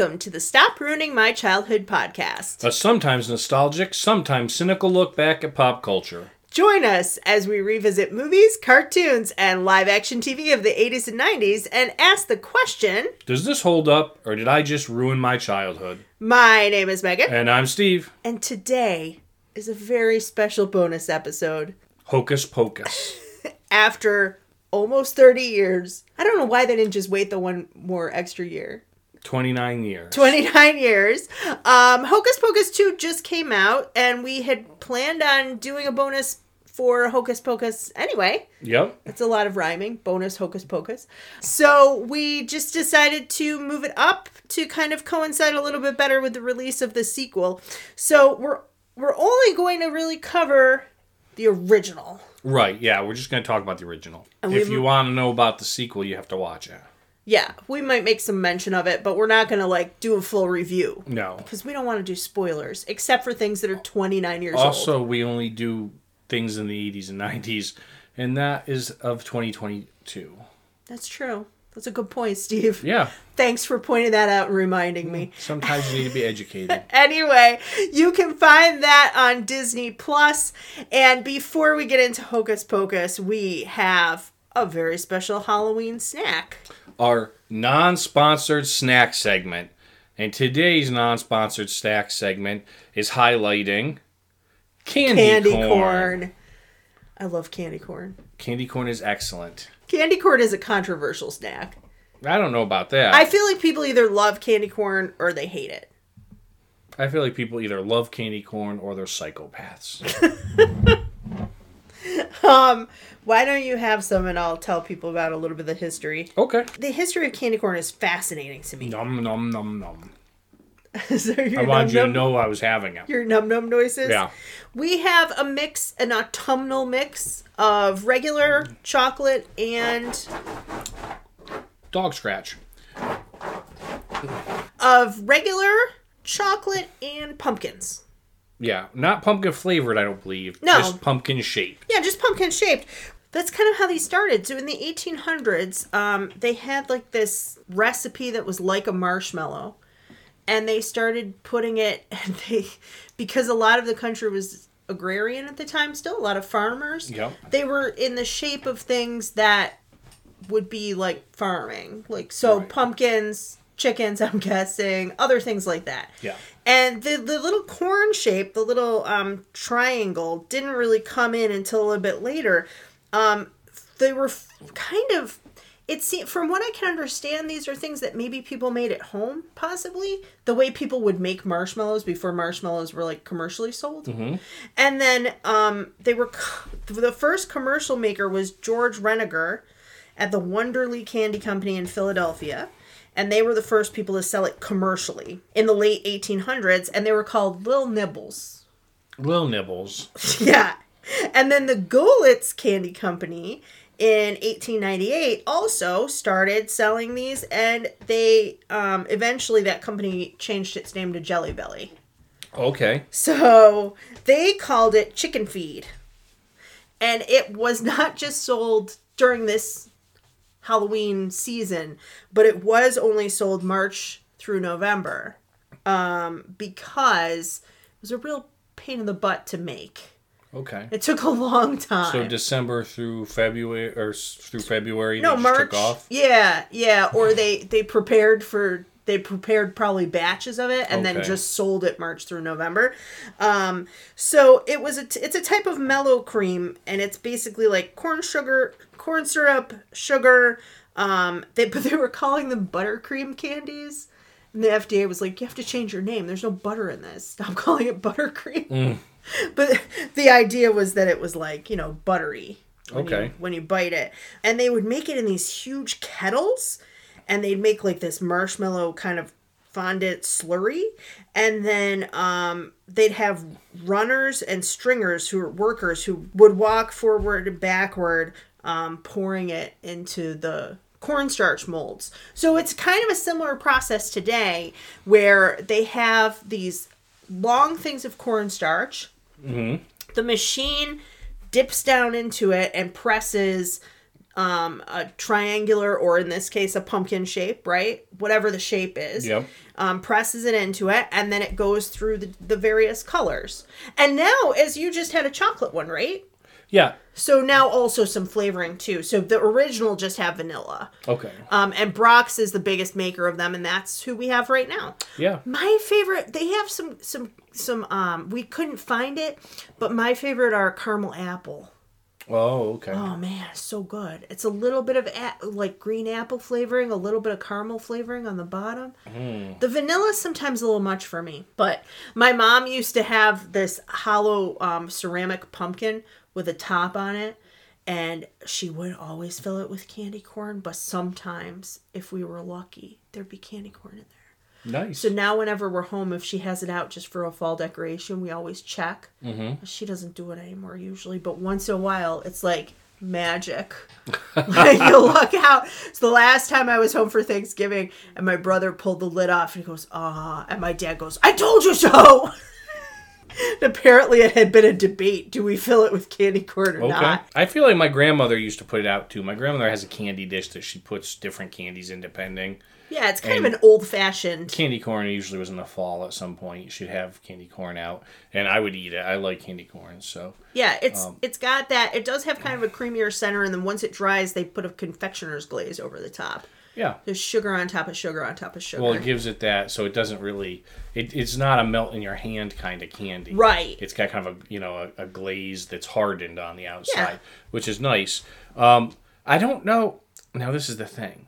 Welcome to the Stop Ruining My Childhood podcast. A sometimes nostalgic, sometimes cynical look back at pop culture. Join us as we revisit movies, cartoons, and live action TV of the 80s and 90s and ask the question Does this hold up, or did I just ruin my childhood? My name is Megan, And I'm Steve. and today is a very special bonus episode. Hocus Pocus. After almost 30 years, I don't know why they didn't just wait the one more extra year. 29 years. 29 years. Um, Hocus Pocus 2 just came out, and we had planned on doing a bonus for Hocus Pocus anyway. Yep. It's a lot of rhyming, bonus Hocus Pocus. So we just decided to move it up to kind of coincide a little bit better with the release of the sequel. So we're we're only going to really cover the original. Right, yeah, we're just going to talk about the original. And if you want to know about the sequel, you have to watch it. Yeah, we might make some mention of it, but we're not going to like do a full review No. because we don't want to do spoilers except for things that are 29 years old. Also, we only do things in the 80s and 90s, and that is of 2022. That's true. That's a good point, Steve. Yeah, Thanks for pointing that out and reminding me. Mm, sometimes you need to be educated. Anyway, you can find that on Disney Plus. And before we get into Hocus Pocus, we have a very special Halloween snack. our non-sponsored snack segment. And today's non-sponsored snack segment is highlighting candy, Candy corn. corn. I love candy corn. Candy corn is excellent. Candy corn is a controversial snack. I don't know about that. I feel like people either love candy corn or they hate it. I feel like people either love candy corn or they're psychopaths. Um, why don't you have some and I'll tell people about a little bit of the history. okay. The history of candy corn is fascinating to me. Nom nom nom nom. so I wanted you to know I was having it. your num num noises. Yeah. We have a mix, an autumnal mix of regular chocolate and Dog scratch. of regular chocolate and pumpkins. Yeah, not pumpkin flavored. I don't believe. No. just pumpkin shaped. Yeah, just pumpkin shaped. That's kind of how these started. So in the 1800s, um, they had like this recipe that was like a marshmallow, and they started putting it. And they, because a lot of the country was agrarian at the time, still a lot of farmers. Yep. They were in the shape of things that would be like farming, like so Right. pumpkins, chickens. I'm guessing other things like that. Yeah. And the, the little corn shape, the little um, triangle, didn't really come in until a little bit later. Um, they were f- kind of. It seemed, from what I can understand, these are things that maybe people made at home, possibly the way people would make marshmallows before marshmallows were like commercially sold. And then um, they were the first commercial maker was George Renninger at the Wunderle Candy Company in Philadelphia. And they were the first people to sell it commercially in the late 1800s, and they were called Lil Nibbles. Lil Nibbles. yeah. And then the Goelitz Candy Company in 1898 also started selling these, and they um, eventually that company changed its name to Jelly Belly. Okay. So they called it chicken feed. And it was not just sold during this Halloween season, but it was only sold March through November um, because it was a real pain in the butt to make. Okay. It took a long time. So December through February or through February, no, March. took off. Yeah, yeah. Or they they prepared for they prepared probably batches of it and then just sold it March through November. Um, so it was a t- it's a type of mellow cream and it's basically like corn sugar, corn syrup, sugar. Um, they but they were calling them buttercream candies. And the FDA was like, "You have to change your name. There's no butter in this. Stop calling it buttercream." But the idea was that it was like you know buttery when Okay. you, when you bite it, and they would make it in these huge kettles, and they'd make like this marshmallow kind of fondant slurry, and then um, they'd have runners and stringers who were workers who would walk forward and backward, um, pouring it into the cornstarch molds. So it's kind of a similar process today where they have these long things of cornstarch. The machine dips down into it and presses um, a triangular or in this case a pumpkin shape, right? Whatever the shape is. Yep. Um, presses it into it, and then it goes through the, the various colors. And now, as you just had a chocolate one, right? Yeah. So now also some flavoring too. So the original just have vanilla. Okay. Um, and Brach's is the biggest maker of them, and that's who we have right now. Yeah. My favorite, they have some some some. Um, we couldn't find it, but my favorite are caramel apple. Oh, okay. Oh man, so good. It's a little bit of a- like green apple flavoring, a little bit of caramel flavoring on the bottom. The vanilla is sometimes a little much for me, but my mom used to have this hollow um, ceramic pumpkin with a top on it, and she would always fill it with candy corn. But sometimes, if we were lucky, there'd be candy corn in there. Nice. So now, whenever we're home, if she has it out just for a fall decoration, we always check. Mm-hmm. She doesn't do it anymore usually, but once in a while, it's like magic. like you look out. So the last time I was home for Thanksgiving, and my brother pulled the lid off, and he goes, "Ah," and my dad goes, "I told you so." Apparently, it had been a debate: do we fill it with candy corn or Okay. not? I feel like my grandmother used to put it out too. My grandmother has a candy dish that she puts different candies in depending. Yeah, it's kind And- of an old-fashioned. Candy corn usually was in the fall at some point. You should have candy corn out, and I would eat it. I like candy corn, so Yeah, it's Um, it's got that. It does have kind of a creamier center, and then once it dries, they put a confectioner's glaze over the top. Yeah. There's sugar on top of sugar on top of sugar. Well, it gives it that, so it doesn't really. It, it's not a melt in your hand kind of candy. Right. It's got kind of a you know a, a glaze that's hardened on the outside, which is nice. Um, I don't know. Now this is the thing.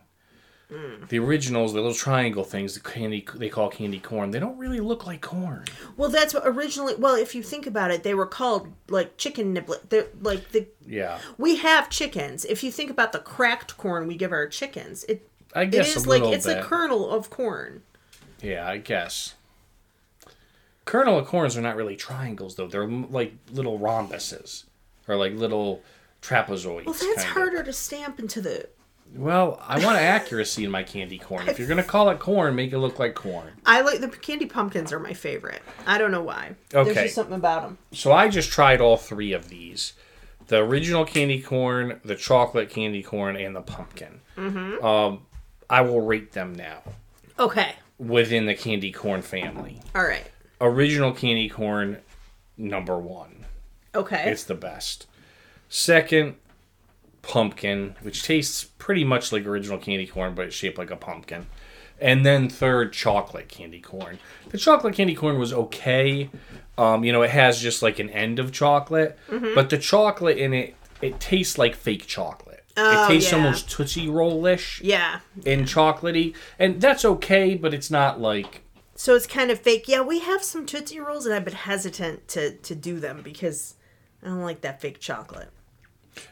Mm. The originals, the little triangle things, the candy they call candy corn. They don't really look like corn. Well, that's what originally. Well, if you think about it, they were called like chicken niblet. They're like the Yeah, we have chickens. If you think about the cracked corn we give our chickens, it I guess is a like it's bit. a kernel of corn. Yeah, I guess. Kernel of corns are not really triangles though. They're like little rhombuses or like little trapezoids. Well, that's kind of. harder to stamp into the. Well, I want accuracy in my candy corn. If you're gonna call it corn, make it look like corn. I like the candy pumpkins are my favorite. I don't know why. There's Okay. just something about them. So I just tried all three of these: the original candy corn, the chocolate candy corn, and the pumpkin. Mm-hmm. Um, I will rate them now Okay. within the candy corn family. All right. Original candy corn, number one. Okay. It's the best. Second, pumpkin, which tastes pretty much like original candy corn, but it's shaped like a pumpkin. And then third, chocolate candy corn. The chocolate candy corn was okay. Um, you know, it has just like an end of chocolate, Mm-hmm. but the chocolate in it, it tastes like fake chocolate. Oh, it tastes yeah. almost Tootsie Roll-ish yeah. and chocolatey, and that's okay, but it's not like So it's kind of fake. Yeah, we have some Tootsie Rolls, and I've been hesitant to, to do them because I don't like that fake chocolate.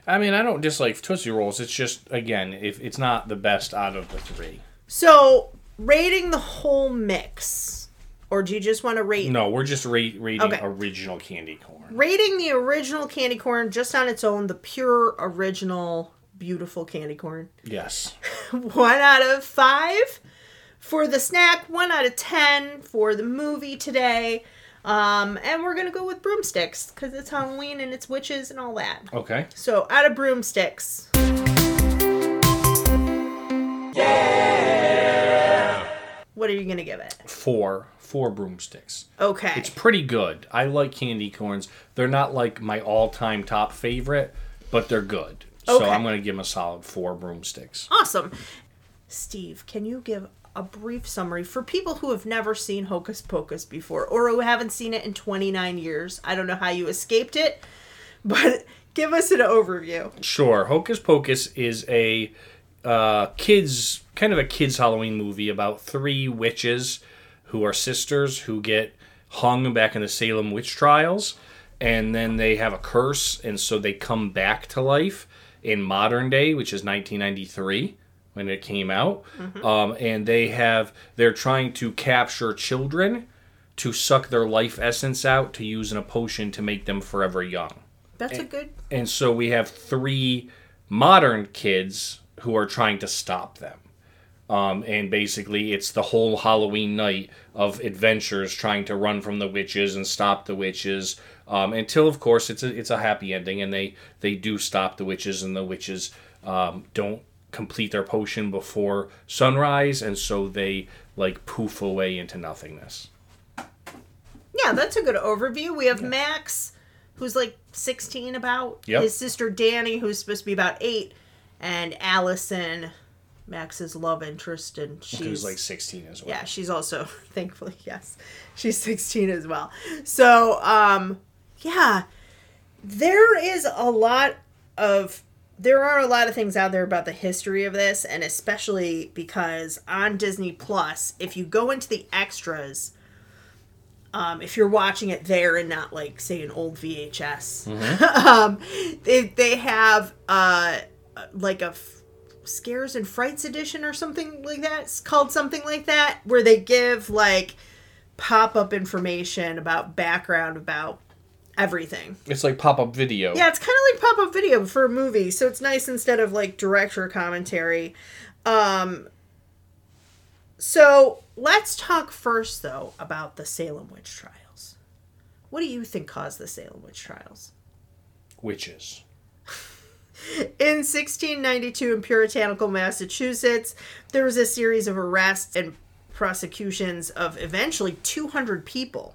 I mean, I don't dislike Tootsie Rolls. It's just again, if it's not the best out of the three. So, rating the whole mix, or do you just want to rate No, we're just ra- rating Okay. original candy corn. rating the original candy corn just on its own, the pure original beautiful candy corn? Yes. One out of five for the snack. One out of ten for the movie today. Um, and we're gonna go with broomsticks because it's Halloween and it's witches and all that. Okay. So out of broomsticks. Yeah. What are you gonna give it? Four. Four broomsticks. Okay. It's pretty good. I like candy corns. They're not like my all-time top favorite, but they're good. So I'm going to give them a solid four broomsticks. Awesome. Steve, can you give a brief summary for people who have never seen Hocus Pocus before or who haven't seen it in 29 years? I don't know how you escaped it, but give us an overview. Sure. Hocus Pocus is a uh, kids, kind of a kids Halloween movie about three witches who are sisters who get hung back in the Salem witch trials, and then they have a curse, and so they come back to life in modern day, which is 1993 when it came out, um, and they have they're trying to capture children to suck their life essence out to use in a potion to make them forever young That's a good. and so we have three modern kids who are trying to stop them. Um, and basically, it's the whole Halloween night of adventures trying to run from the witches and stop the witches. Um, until, of course, it's a it's a happy ending, and they they do stop the witches, and the witches um, don't complete their potion before sunrise, and so they like poof away into nothingness. Yeah, that's a good overview. We have Max, who's like 16 about. Yep. His sister Danny, who's supposed to be about 8. And Allison, Max's love interest. And she's Who's like 16 as well. Yeah, she's also, thankfully, yes. She's 16 as well. So, um, yeah, there is a lot of. There are a lot of things out there about the history of this, and especially because on Disney Plus, if you go into the extras, um, if you're watching it there and not like say an old VHS, um, they they have uh, like a f- scares and frights edition or something like that. It's called something like that, where they give like pop up information about background about everything. It's like pop up video. Yeah, it's kind of like pop up video for a movie, so it's nice instead of like director commentary. Um, so let's talk first, though, about the Salem witch trials. What do you think caused the Salem witch trials? Witches. In 1692, in puritanical Massachusetts, there was a series of arrests and prosecutions of eventually 200 people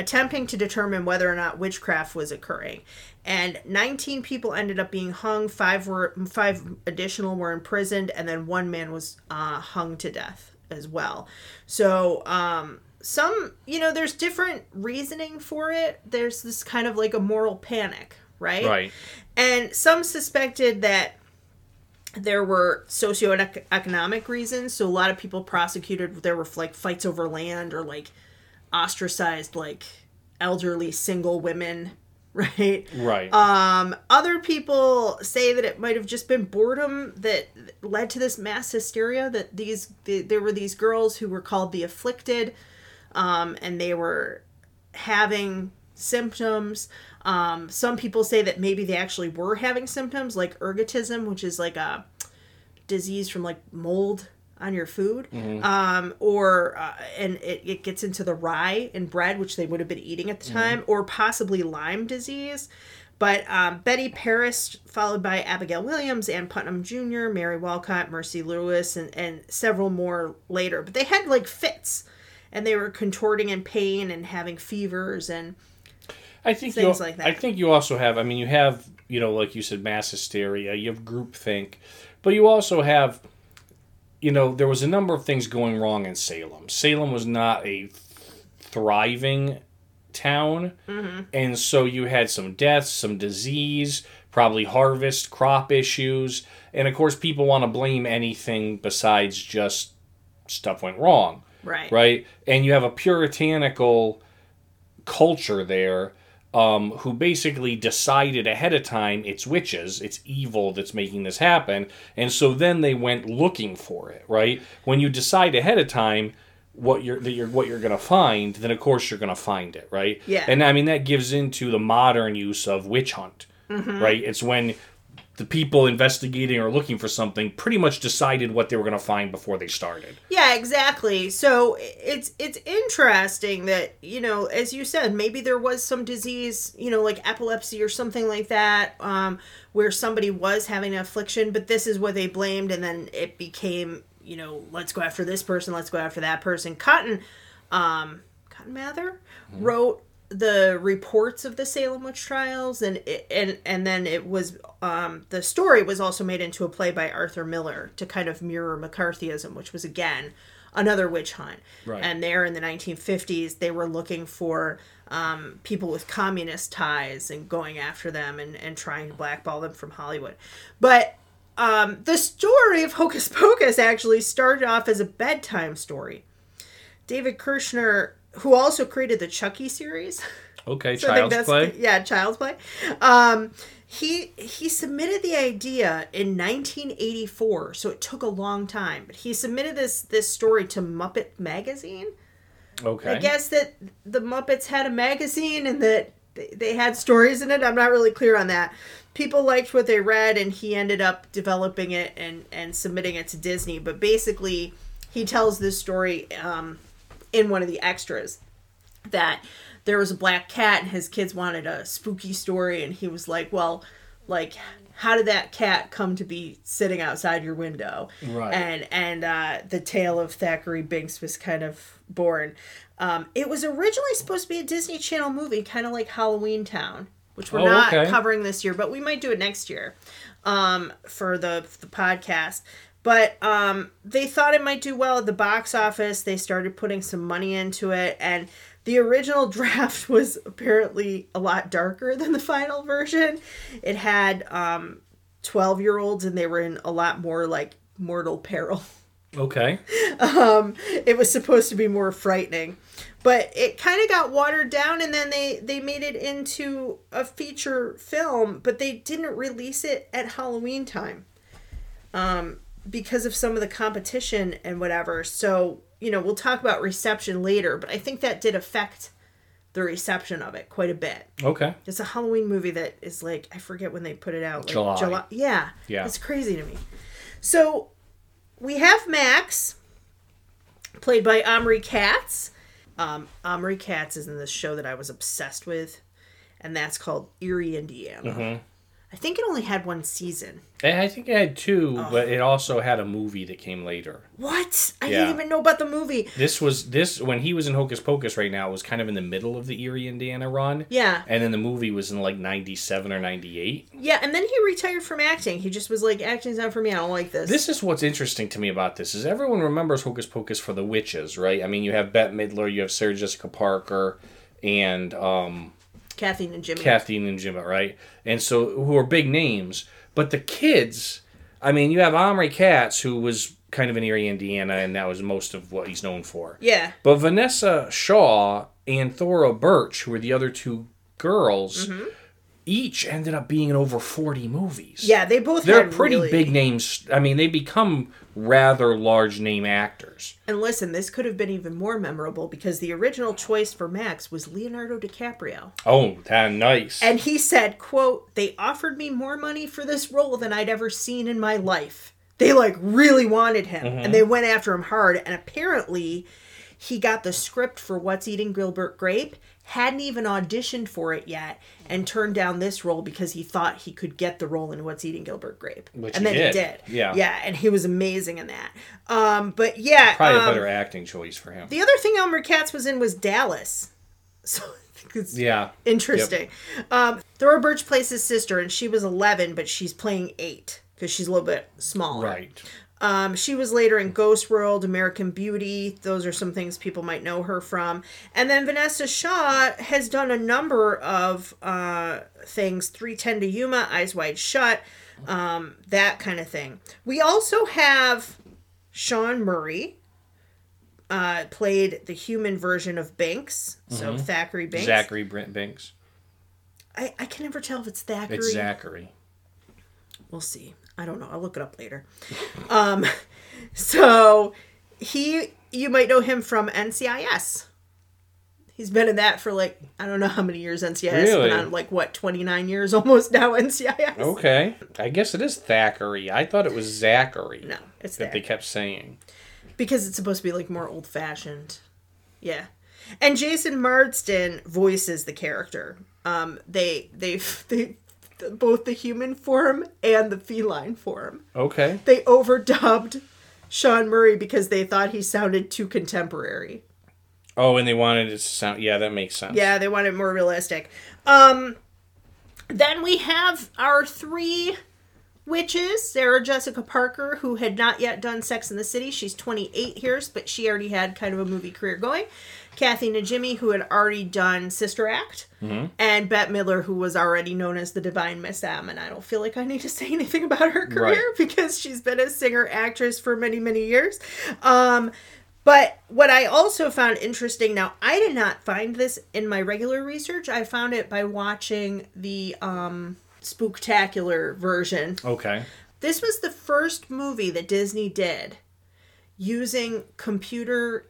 attempting to determine whether or not witchcraft was occurring. And 19 people ended up being hung, five were five additional were imprisoned, and then one man was uh, hung to death as well. So, um, some, you know, there's different reasoning for it. There's this kind of like a moral panic, right? Right. And some suspected that there were socioeconomic reasons. So a lot of people prosecuted. There were like fights over land or like ostracized like elderly single women, right? Right. Um, other people say that it might have just been boredom that led to this mass hysteria. That these the, there were these girls who were called the afflicted, um, and they were having symptoms. Um, some people say that maybe they actually were having symptoms like ergotism, which is like a disease from like mold on your food um, or uh, and it, it gets into the rye and bread which they would have been eating at the time or possibly lyme disease but um, betty paris followed by abigail williams ann putnam jr mary walcott mercy lewis and, and several more later but they had like fits and they were contorting in pain and having fevers and I think things you, like that. I think you also have. I mean, you have you know, like you said, mass hysteria. You have groupthink, but you also have, you know, there was a number of things going wrong in Salem. Salem was not a thriving town, Mm-hmm. and so you had some deaths, some disease, probably harvest, crop issues, and of course, people want to blame anything besides just stuff went wrong right right? And you have a puritanical culture there um, who basically decided ahead of time it's witches, it's evil that's making this happen, and so then they went looking for it, right? When you decide ahead of time what you're that you're what you're gonna find, then of course you're gonna find it, right? Yeah. And I mean that gives into the modern use of witch hunt, right? It's when the people investigating or looking for something pretty much decided what they were going to find before they started. Yeah, exactly. So it's it's interesting that you know, as you said, maybe there was some disease, you know, like epilepsy or something like that, um, where somebody was having an affliction, but this is what they blamed, and then it became, you know, let's go after this person, let's go after that person. Cotton, um, Cotton Mather wrote the reports of the Salem witch trials, and and and then it was um, the story was also made into a play by Arthur Miller to kind of mirror McCarthyism, which was again another witch hunt. Right. And there in the 1950s, they were looking for um, people with communist ties and going after them and, and trying to blackball them from Hollywood. But um, the story of Hocus Pocus actually started off as a bedtime story. David Kirshner, who also created the Chucky series, Okay, so child's that's- play. Yeah, Child's Play. Um, he he submitted the idea in 1984, so it took a long time. But he submitted this this story to Muppet Magazine. Okay. I guess that the Muppets had a magazine and that they- they had stories in it. I'm not really clear on that. People liked what they read, and he ended up developing it and and submitting it to Disney. But basically, he tells this story um, in one of the extras that there was a black cat and his kids wanted a spooky story and he was like well like how did that cat come to be sitting outside your window Right. and and uh, the tale of thackeray binks was kind of born um, it was originally supposed to be a disney channel movie kind of like halloween town which we're Oh, not okay. covering this year but we might do it next year um, for the the podcast. But um, they thought it might do well at the box office. They started putting some money into it, and the original draft was apparently a lot darker than the final version. It had um, twelve year olds, and they were in a lot more like mortal peril. Okay. it was supposed to be more frightening but it kind of got watered down and then they they made it into a feature film but they didn't release it at halloween time um because of some of the competition and whatever so you know we'll talk about reception later but i think that did affect the reception of it quite a bit Okay. it's a halloween movie that is like i forget when they put it out like July. yeah Yeah. it's crazy to me so we have Max, played by Omri Katz. Um, Omri Katz is in this show that I was obsessed with, and that's called Erie, Indiana. Mm-hmm. I think it only had one season. I think it had two, Oh. but it also had a movie that came later. What? I Yeah. didn't even know about the movie. This was this when he was in Hocus Pocus right now was kind of in the middle of the Erie, Indiana run. Yeah. And then the movie was in like 97 or 98. Yeah, and then he retired from acting. He just was like, acting's not for me. I don't like this. This is what's interesting to me about this is everyone remembers Hocus Pocus for the witches, right? I mean, you have Bette Midler, you have Sarah Jessica Parker, and um, Kathy and Jimmy. Kathleen Najimy, right? And so who are big names, but the kids. I mean, you have Omri Katz, who was kind of in Erie, Indiana, and that was most of what he's known for. yeah. But Vinessa Shaw and Thora Birch, who were the other two girls, Mm-hmm. each ended up being in over 40 movies. Yeah, they both They're pretty really- big names. I mean, they become rather large name actors. And listen, this could have been even more memorable because the original choice for Max was Leonardo DiCaprio. Oh, that nice. And he said, quote, they offered me more money for this role than I'd ever seen in my life. They like really wanted him and mm-hmm. they went after him hard. And apparently he got the script for What's Eating Gilbert Grape, hadn't even auditioned for it yet, and turned down this role because he thought he could get the role in What's Eating Gilbert Grape. Which and he then did. he did. Yeah. Yeah, and he was amazing in that. Um, but yeah. Probably um, a better acting choice for him. The other thing Omri Katz was in was Dallas. So I think it's yeah. interesting. Um, Thora Birch plays his sister, and she was 11, but she's playing 8 because she's a little bit smaller. Right. Um, she was later in Ghost World, American Beauty. Those are some things people might know her from. And then Vinessa Shaw has done a number of uh, things 310 to Yuma, Eyes Wide Shut, um, that kind of thing. We also have Sean Murray. Uh, played the human version of Binks, so Thackeray Banks. Zachary Brent Binks. I, I can never tell if it's Thackeray. It's Zachary. We'll see. I don't know. I'll look it up later. um, so he, you might know him from NCIS. He's been in that for like I don't know how many years NCIS. Really? Been on like what twenty nine years almost now NCIS. Okay. I guess it is Thackeray. I thought it was Zachary. No, it's That there they kept saying. because it's supposed to be like more old fashioned. Yeah, and Jason Marsden voices the character. Um, they they they both the human form and the feline form. Okay. they overdubbed Sean Murray because they thought he sounded too contemporary. Oh, and they wanted it to sound. Yeah, that makes sense. Yeah, they wanted more realistic. Um, then we have our three witches Sarah Jessica Parker, who had not yet done Sex in the City. She's 28 years, but she already had kind of a movie career going. Kathy Najimy, who had already done Sister Act. And Bette Midler, who was already known as the Divine Miss M. And I don't feel like I need to say anything about her career Right. because she's been a singer actress for many, many years. Um, but what I also found interesting now, I did not find this in my regular research. I found it by watching the um, spooktacular version. Okay. This was the first movie that Disney did using computer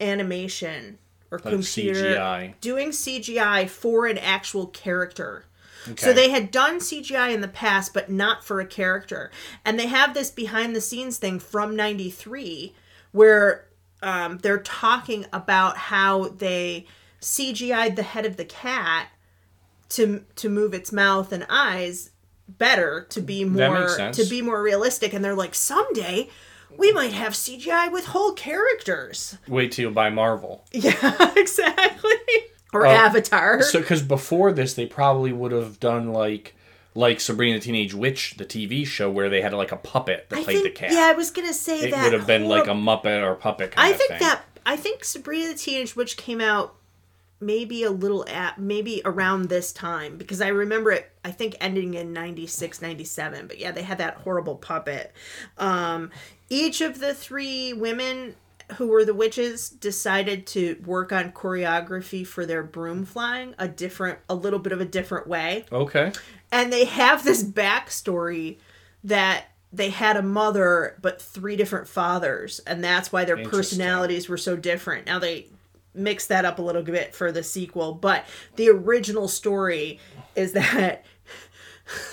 animation or Like computer CGI. doing CGI for an actual character. So they had done CGI in the past, but not for a character. And they have this behind the scenes thing from '93 where um, they're talking about how they CGI'd the head of the cat to to move its mouth and eyes better to be more to be more realistic and they're like someday we might have CGI with whole characters. Wait till you buy Marvel. Yeah, exactly. Or Uh, Avatar. So, because before this, they probably would have done like like Sabrina the Teenage Witch, the TV show, where they had like a puppet that I played think the cat. yeah, I was gonna say it that would have been like a Muppet or puppet kind I of think thing. that I think Sabrina the Teenage Witch came out maybe a little at maybe around this time because I remember it I think ending in 96 97 but yeah they had that horrible puppet um each of the three women who were the witches decided to work on choreography for their broom flying a different a little bit of a different way. Okay. and they have this backstory that they had a mother but three different fathers and that's why their personalities were so different. Now they mix that up a little bit for the sequel but the original story is that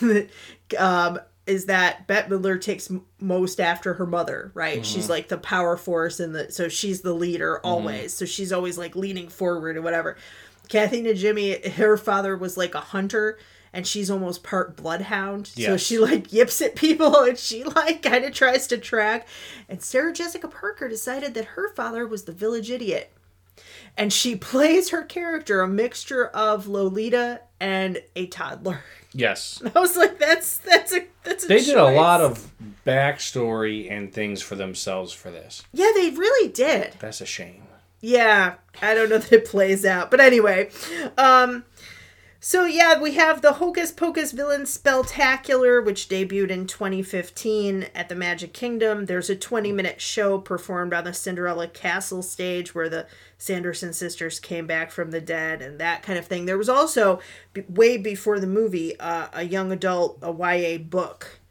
um is that Bette Midler takes most after her mother, right? She's mm-hmm. like the power force and the so she's the leader mm-hmm. always. So she's always like leaning forward or whatever. Kathy Najimy, her father was like a hunter and she's almost part bloodhound. So she like yips at people and she like kind of tries to track. And Sarah Jessica Parker decided that her father was the village idiot. And she plays her character a mixture of Lolita and a toddler. Yes. I was like, that's that's a that's a They did a lot of backstory and things for themselves for this. Yeah, they really did. That's a shame. Yeah, I don't know that it plays out, but anyway, um, so yeah, we have the Hocus Pocus Villain Spelltacular, which debuted in 2015 at the Magic Kingdom. There's a 20 minute show performed on the Cinderella Castle stage where the Sanderson sisters came back from the dead and that kind of thing. There was also, way before the movie, uh, a young adult, a YA book,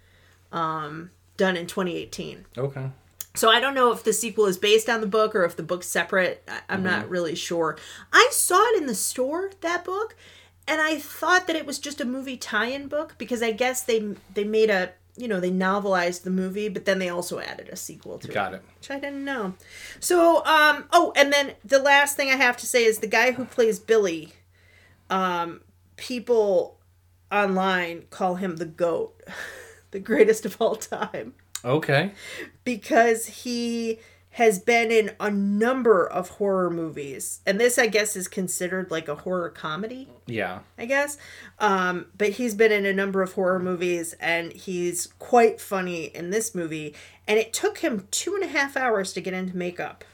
um, done in 2018. Okay. So I don't know if the sequel is based on the book or if the book's separate. I- I'm not really sure. I saw it in the store that book, and I thought that it was just a movie tie-in book because I guess they they made a you know they novelized the movie, but then they also added a sequel to it, Got it. which I didn't know. So um oh, and then the last thing I have to say is the guy who plays Billy. Um, people online call him the goat, the greatest of all time Okay. because he has been in a number of horror movies. And this i guess is considered like a horror comedy Yeah. i guess. Um, but he's been in a number of horror movies and he's quite funny in this movie. And it took him two and a half hours to get into makeup.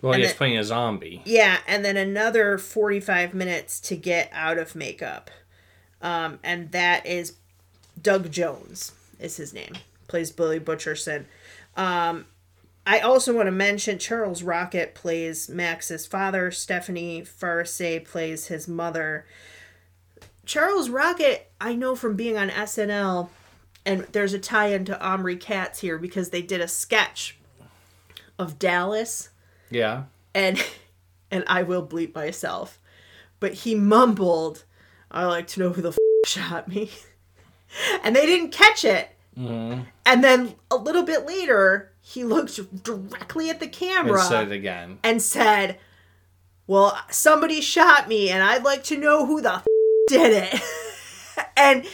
Well, And he's then- playing a zombie. yeah and then another 45 minutes to get out of makeup. Um, and that is doug jones is his name. Plays billy butcherson. Um, I also want to mention Charles Rocket plays Max's father. Stephanie Faracy plays his mother. Charles Rocket, I know from being on SNL, and there's a tie-in to Omri Katz here because they did a sketch of Dallas, Yeah. and and I will bleep myself, but he mumbled, "I like to know who the f- shot me," and they didn't catch it. Mm-hmm. And then a little bit later, he looked directly at the camera And said it again. and said, "Well, somebody shot me, and I'd like to know who the f- did it." and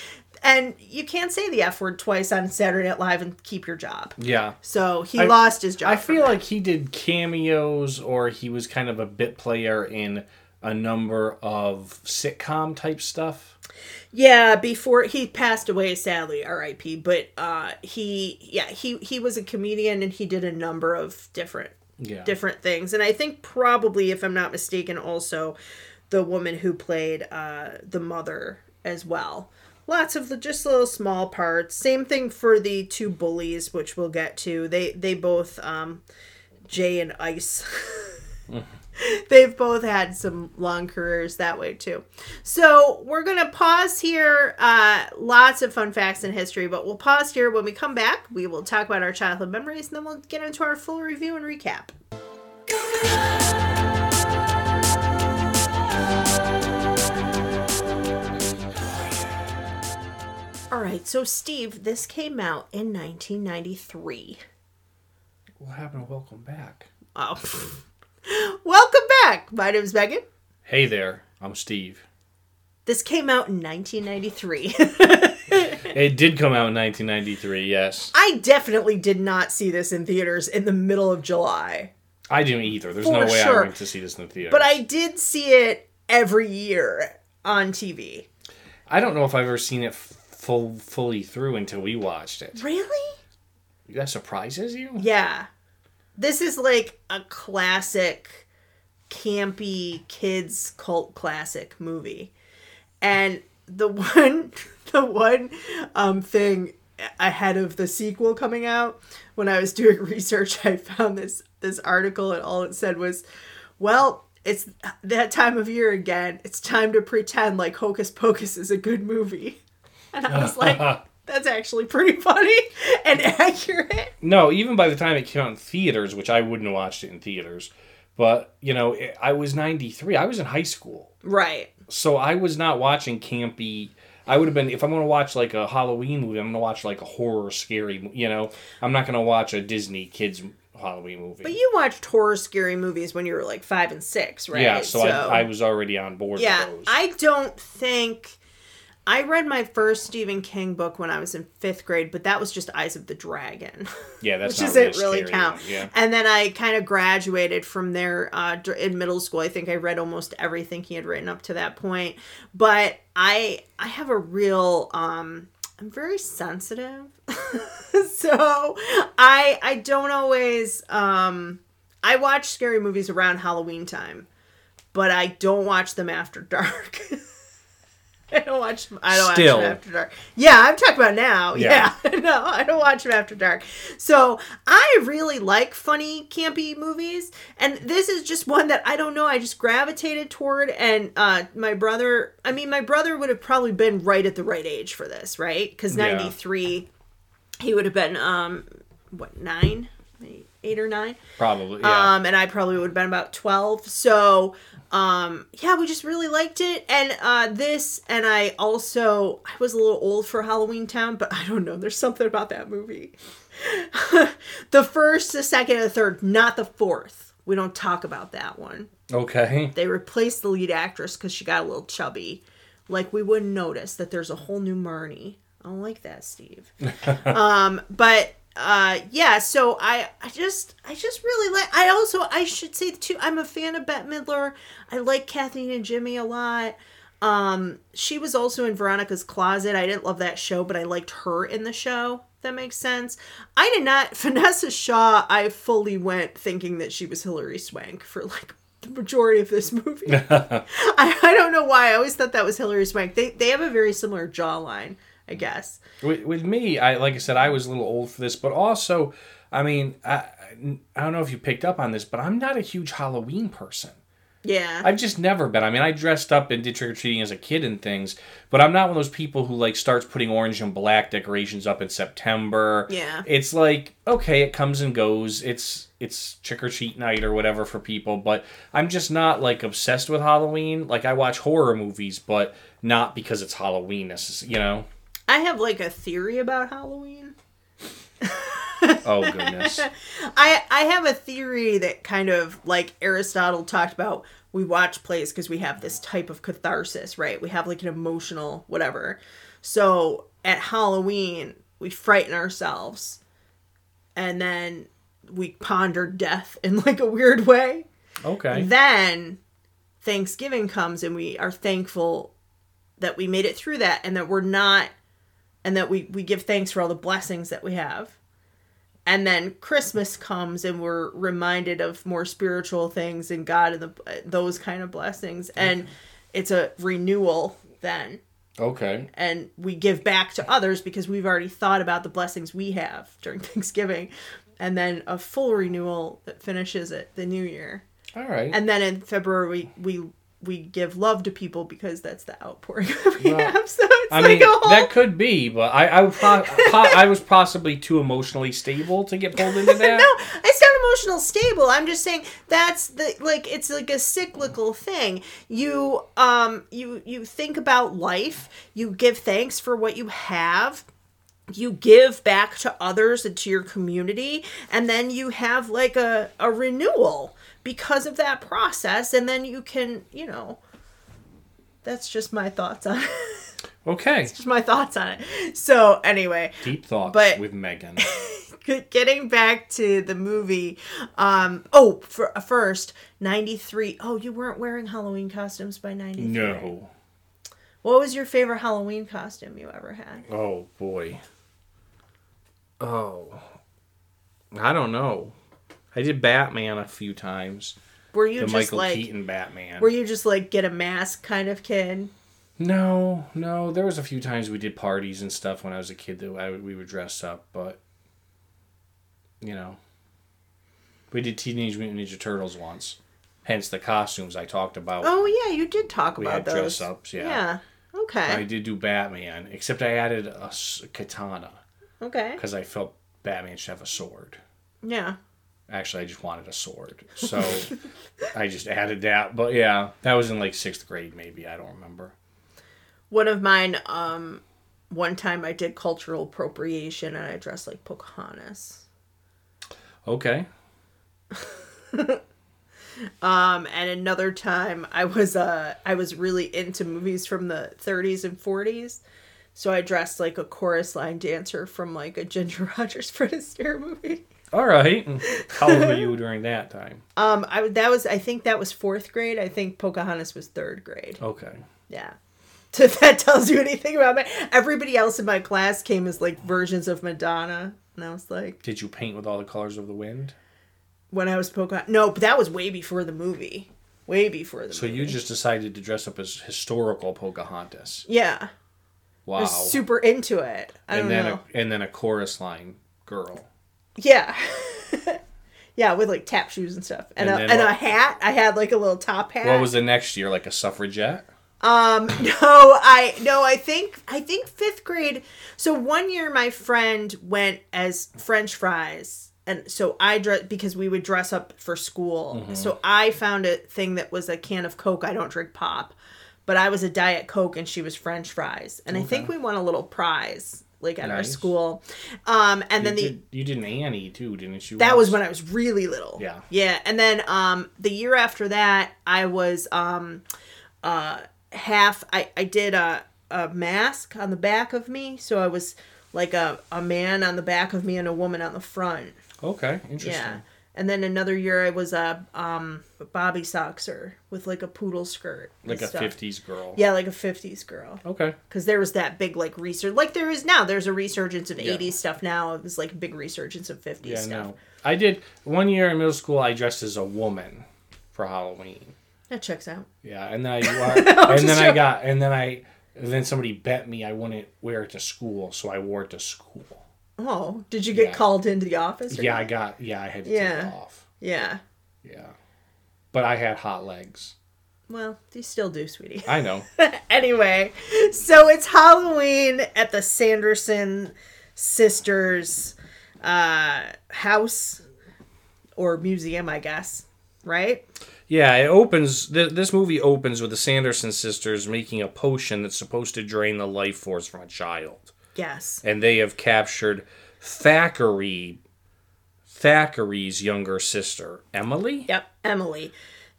and you can't say the f word twice on Saturday Night Live and keep your job. Yeah. So he I- lost his job. I feel like he did cameos or he was kind of a bit player in a number of sitcom type stuff. Yeah, before he passed away, sadly, R.I.P. But uh, he yeah he he was a comedian and he did a number of different Yeah. different things. And I think probably, if I'm not mistaken, also the woman who played uh, the mother as well. Lots of the just little small parts. Same thing for the two bullies, which we'll get to. They they both um, Jay and Ice. They've both had some long careers that way too. So we're gonna pause here. Uh, lots of fun facts in history, but we'll pause here. When we come back, we will talk about our childhood memories, and then we'll get into our full review and recap. All right, so Steve, this came out in 1993. What happened to Welcome Back? Oh, welcome back. My name's Megan. Hey there, I'm Steve. This came out in 1993. It did come out in 1993. Yes, I definitely did not see this in theaters in the middle of July, I didn't either. There's For no way sure. I went to see this in the theater. but I did see it every year on TV. I don't know if I've ever seen it full fully through until we watched it. Really? That surprises you? Yeah. This is like a classic, campy kids cult classic movie. And the one the one um thing ahead of the sequel coming out, when I was doing research, I found this this article and all it said was, Well, it's that time of year again. It's time to pretend like Hocus Pocus is a good movie. And I was like, that's actually pretty funny and accurate. No, even by the time it came out in theaters, which I wouldn't have watched it in theaters, but you know, it, I was 93. I was in high school. Right. So I was not watching campy. I would have been if I'm going to watch like a Halloween movie. I'm going to watch like a horror, scary. You know, I'm not going to watch a Disney kids Halloween movie. But you watched horror scary movies when you were like five and six, right? Yeah, so, I, I was already on board. yeah, with those. I don't think I read my first Stephen King book when I was in fifth grade, but that was just Eyes of the Dragon. yeah, that's which doesn't really, really count. Yeah, And then I kind of graduated from there uh, in middle school. I think I read almost everything he had written up to that point. But I I have a real um I'm very sensitive. so I I don't always um I watch scary movies around Halloween time, but I don't watch them after dark. I don't watch. I don't Still. watch them after dark. Yeah, I'm talking about now. Yeah. Yeah, no, I don't watch them after dark. So I really like funny, campy movies, and this is just one that I don't know. I just gravitated toward, and uh, my brother. I mean, my brother would have probably been right at the right age for this, right? Because Yeah. '93, he would have been um, what nine. Eight or nine. probably. Yeah. Um, and I probably would have been about 12. So, um, yeah, we just really liked it. And uh, this, and I also, I was a little old for Halloween Town, but I don't know. There's something about that movie. the first, the second, and the third, not the fourth. We don't talk about that one. okay. They replaced the lead actress because she got a little chubby. Like we wouldn't notice that there's a whole new Marnie. I don't like that, Steve. um, but uh, yeah, so I I just I just really like. I also I should say too. I'm a fan of Bette Midler. I like Kathleen Najimy a lot. Um, she was also in Veronica's Closet. I didn't love that show, but I liked her in the show. That makes sense. I did not. Vinessa Shaw. I fully went thinking that she was Hilary Swank for like the majority of this movie. I, I don't know why. I always thought that was Hilary Swank. They they have a very similar jawline, I guess. With, with me, I like I said, I was a little old for this, but also, I mean, I, I don't know if you picked up on this, but I'm not a huge Halloween person. Yeah. I've just never been. I mean, I dressed up and did trick or treating as a kid and things, but I'm not one of those people who like starts putting orange and black decorations up in September. Yeah. It's like okay, it comes and goes. It's it's trick or treat night or whatever for people, but I'm just not like obsessed with Halloween. Like I watch horror movies, but not because it's Halloween. You know. I have like a theory about Halloween. Oh goodness. I I have a theory that kind of like Aristotle talked about. We watch plays because we have this type of catharsis, right? We have like an emotional whatever. So at Halloween, we frighten ourselves, and then we ponder death in like a weird way. Okay. Then Thanksgiving comes and we are thankful that we made it through that and that we're not and that we we give thanks for all the blessings that we have. And then Christmas comes and we're reminded of more spiritual things and God and the those kind of blessings and it's a renewal then Okay. and we give back to others because we've already thought about the blessings we have during Thanksgiving and then a full renewal that finishes it the new year All right. and then in February we we we give love to people because that's the outpouring we Well, have. So it's I like mean, a whole. that could be, but I I, pro- po- I was possibly too emotionally stable to get pulled into that. no, it's not emotional stable. I'm just saying that's the like it's like a cyclical thing. You um you you think about life. You give thanks for what you have. You give back to others and to your community, and then you have like a, a renewal because of that process, and then you can, you know, that's just my thoughts on it. Okay. just my thoughts on it. So anyway, Deep thoughts But- with Megan. getting back to the movie. Um, oh, for first ninety three. Oh, you weren't wearing Halloween costumes by ninety three. No. What was your favorite Halloween costume you ever had? Oh boy. Oh. I don't know. I did Batman a few times. Were you The just Michael like? Keaton Batman. Were you just like get a mask kind of kid? No, no. There was a few times we did parties and stuff when I was a kid that I, we would dress up, but you know, we did Teenage Mutant Ninja Turtles once. Hence the costumes I talked about. Oh yeah, you did talk we about those. dress ups, yeah. Yeah. Okay. I did do Batman, except I added a katana Okay. because I felt Batman should have a sword. Yeah. Actually, I just wanted a sword, so I just added that. But yeah, that was in like sixth grade, maybe. I don't remember. One of mine. Um, one time I did cultural appropriation and I dressed like Pocahontas. Okay. Um, and another time I was uh I was really into movies from the 30s and 40s. So I dressed like a chorus line dancer from like a Ginger Rogers Fred Astaire movie. All right. How old were you during that time? Um, I that was I think that was fourth grade. I think Pocahontas was third grade. Okay. Yeah. So if that tells you anything about me, everybody else in my class came as like versions of Madonna, and I was like, Did you paint with all the colors of the wind? when I was Pocahontas, no, but that was way before the movie, way before the So movie. you just decided to dress up as historical Pocahontas. yeah, Wow. was super into it. I don't and then know. a, and then a chorus line girl. Yeah. yeah, with like tap shoes and stuff. And, And a, and a hat. I had like a little top hat. What was the next year? Like a suffragette? Um no, I no, I think I think 5th grade. So one year my friend went as french fries and so I dress because we would dress up for school. Mm-hmm. So I found a thing that was a can of Coke. I don't drink pop. But I was a diet Coke and she was french fries. And I think we won a little prize like at our school. Um and then you, the did, you did Annie too, didn't you? That was when I was really little. Yeah. Yeah. And then um the year after that I was um uh half I, I did a, a mask on the back of me. So I was like a, a man on the back of me and a woman on the front. Okay, interesting. Yeah. And then another year I was a um Bobby Soxer with like a poodle skirt. Like a stuff. 50s girl. Yeah, like a 50s girl. Okay. Because there was that big like research, like there is now. There's a resurgence of Yeah. 80s stuff now. It was like a big resurgence of 50s Yeah, stuff. no. I did one year in middle school. I dressed as a woman for Halloween. That checks out. Yeah, and then I and then I got and then I then somebody bet me I wouldn't wear it to school, so I wore it to school. Oh, did you get Yeah. called into the office? or Yeah, I got yeah, I had to take Yeah. it off. Yeah. Yeah. But I had hot legs. Well, you still do, sweetie. I know. anyway, so it's Halloween at the Sanderson sisters' uh, house or museum, I guess. Right? Yeah, it opens. Th- this movie opens with the Sanderson sisters making a potion that's supposed to drain the life force from a child, Yes. and they have captured Thackeray, Thackeray's younger sister, Emily. Yep, Emily.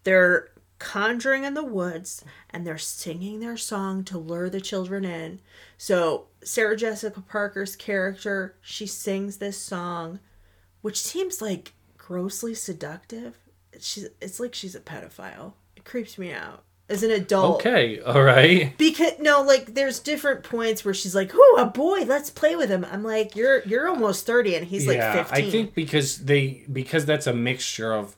They're conjuring in the woods and they're singing their song to lure the children in. So, Sarah Jessica Parker's character, she sings this song, which seems like grossly seductive. She's, it's like she's a pedophile. It creeps me out as an adult. Okay, all right. Because no, like there's different points where she's like, "Ooh, a boy, let's play with him." I'm like, "You're you're almost 30 and he's like 15." I think because they because that's a mixture of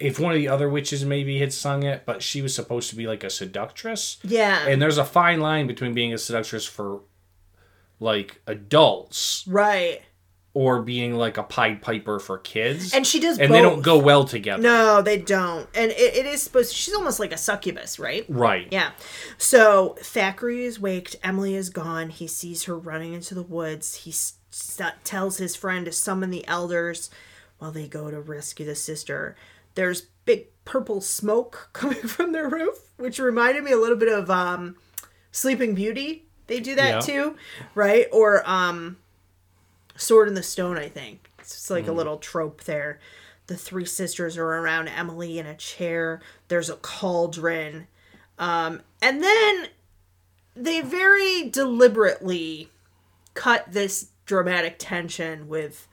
if one of the other witches maybe had sung it, but she was supposed to be like a seductress. yeah. And there's a fine line between being a seductress for like adults right. Or being like a Pied Piper for kids. And she does and both. they don't go well together. No, they don't. And it, it is supposed she's almost like a succubus, right? Right. Yeah. So Thackeray is waked. Emily is gone. He sees her running into the woods. He s- s- tells his friend to summon the elders while they go to rescue the sister. There's big purple smoke coming from their roof, which reminded me a little bit of um, Sleeping Beauty. They do that Yeah. too, right? Or um, Sword in the Stone, I think. It's like a little trope there. The three sisters are around Emily in a chair. There's a cauldron. Um, and then they very deliberately cut this dramatic tension with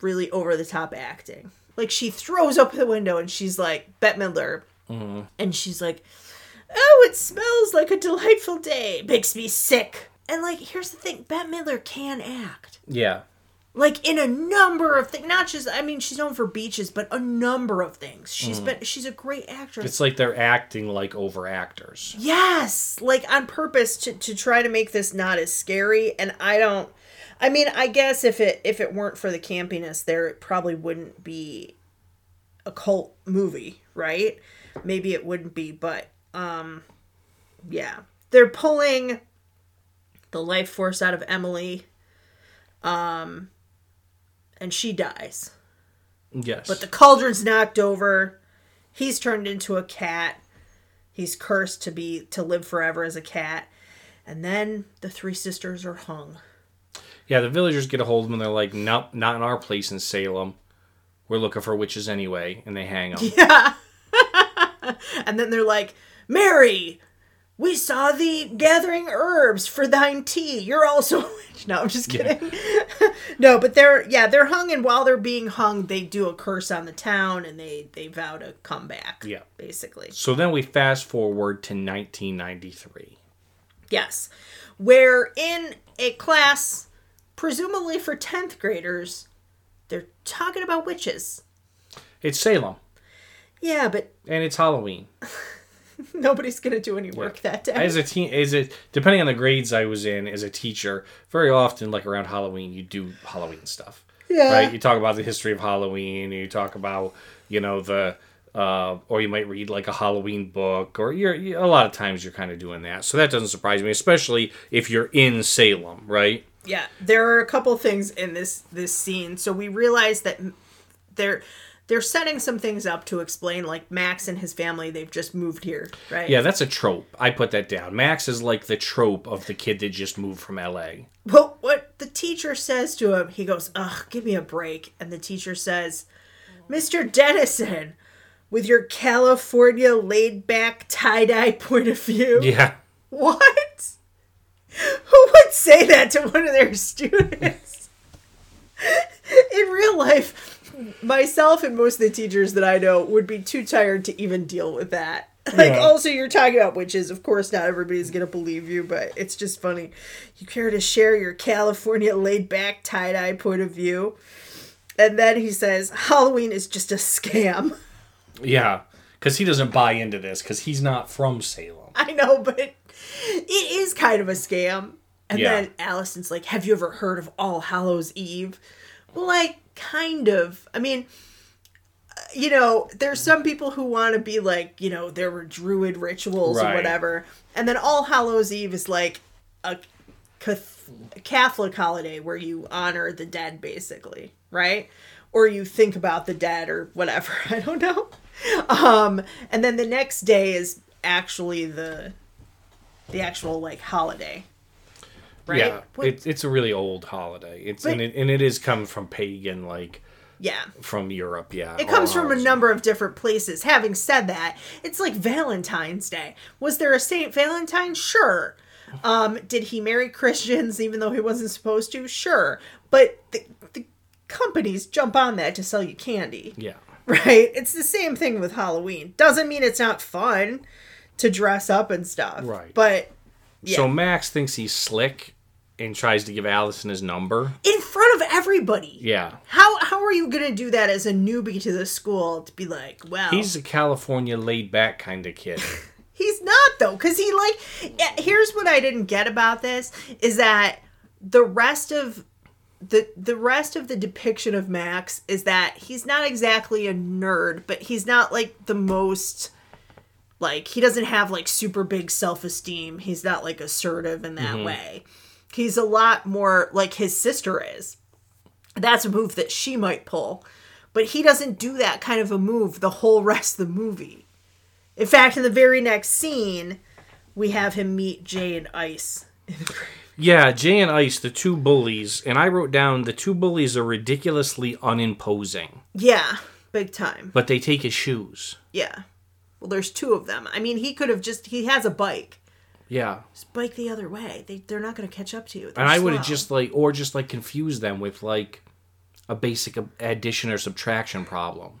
really over the top acting. Like she throws up the window and she's like Bette Midler, and she's like, "Oh, it smells like a delightful day. Makes me sick." And like, here's the thing: Bette Midler can act. Yeah. Like in a number of things, not just I mean, she's known for beaches, but a number of things. She's been she's a great actress. It's like they're acting like over actors. Yes, like on purpose to, to try to make this not as scary. And I don't. I mean, I guess if it if it weren't for the campiness, there it probably wouldn't be a cult movie, right? Maybe it wouldn't be, but um, yeah, they're pulling the life force out of Emily, um, and she dies. Yes. But the cauldron's knocked over. He's turned into a cat. He's cursed to be to live forever as a cat. And then the three sisters are hung. yeah, the villagers get a hold of them and they're like, nope, not in our place in Salem. We're looking for witches anyway. And they hang them. Yeah. and then they're like, Mary, we saw thee gathering herbs for thine tea. You're also a witch. No, I'm just kidding. no, but they're yeah, they're hung and while they're being hung, they do a curse on the town and they they vow to come back. Yeah. Basically. So then we fast forward to 1993. Yes. Where in a class, presumably for 10th graders, they're talking about witches. It's Salem. Yeah, but And it's Halloween. nobody's going to do any work that day. As a teen, as a depending on the grades I was in as a teacher, very often like around Halloween, you do Halloween stuff. Yeah. Right. You talk about the history of Halloween. You talk about you know the. Uh, or you might read like a Halloween book, or you're you, a lot of times you're kind of doing that. So that doesn't surprise me, especially if you're in Salem, right? Yeah, there are a couple things in this this scene. So we realize that m- they're setting some things up to explain like Max and his family they've just moved here, right? Yeah, that's a trope. I put that down. Max is like the trope of the kid that just moved from LA. Well, what the teacher says to him, he goes, "Ugh, give me a break." And the teacher says, "Mr. Dennison, with your California laid-back tie-dye point of view." Yeah. What? Who would say that to one of their students? In real life, myself and most of the teachers that I know would be too tired to even deal with that. Like, Yeah. also, you're talking about witches. Of course, not everybody's going to believe you, but it's just funny. You care to share your California laid back tie dye point of view? And then he says, Halloween is just a scam. Yeah. Because he doesn't buy into this because he's not from Salem. I know, but it is kind of a scam. And Yeah. then Allison's like, Have you ever heard of All Hallows Eve? Well, like, kind of. I mean, uh, you know, there's some people who want to be like, you know, there were druid rituals or whatever. And then All Hallows Eve is like a Catholic holiday where you honor the dead, basically, right? Or you think about the dead or whatever. I don't know. Um, and then the next day is actually the the actual like holiday. Right? Yeah. What- It's it's a really old holiday. It's But- and it, and it is come from pagan like yeah. from Europe. Yeah. It comes from a number of different places. Having said that, it's like Valentine's Day. Was there a Saint Valentine? Sure. Um, did he marry Christians even though he wasn't supposed to? Sure. But the, the companies jump on that to sell you candy. Yeah. Right? It's the same thing with Halloween. Doesn't mean it's not fun to dress up and stuff. Right. But So Max thinks he's slick and tries to give Allison his number. in front of everybody. Yeah. How how are you gonna do that as a newbie to the school to be like, well He's a California laid back kind of kid. He's not though, because he like. Here's what I didn't get about this is that the rest of the the rest of the depiction of Max is that he's not exactly a nerd, but he's not like the most like he doesn't have like super big self esteem. He's not like assertive in that mm-hmm. way. He's a lot more like his sister is. That's a move that she might pull, but he doesn't do that kind of a move the whole rest of the movie. In fact, in the very next scene, we have him meet Jay and Ice. yeah, Jay and Ice, the two bullies, and I wrote down the two bullies are ridiculously unimposing, Yeah, big time. but they take his shoes. Yeah. Well, there's two of them. I mean, he could have just he has a bike. Yeah. Just bike the other way. They they're not going to catch up to you. They're And I would have just like, or just like confuse them with like a basic addition or subtraction problem.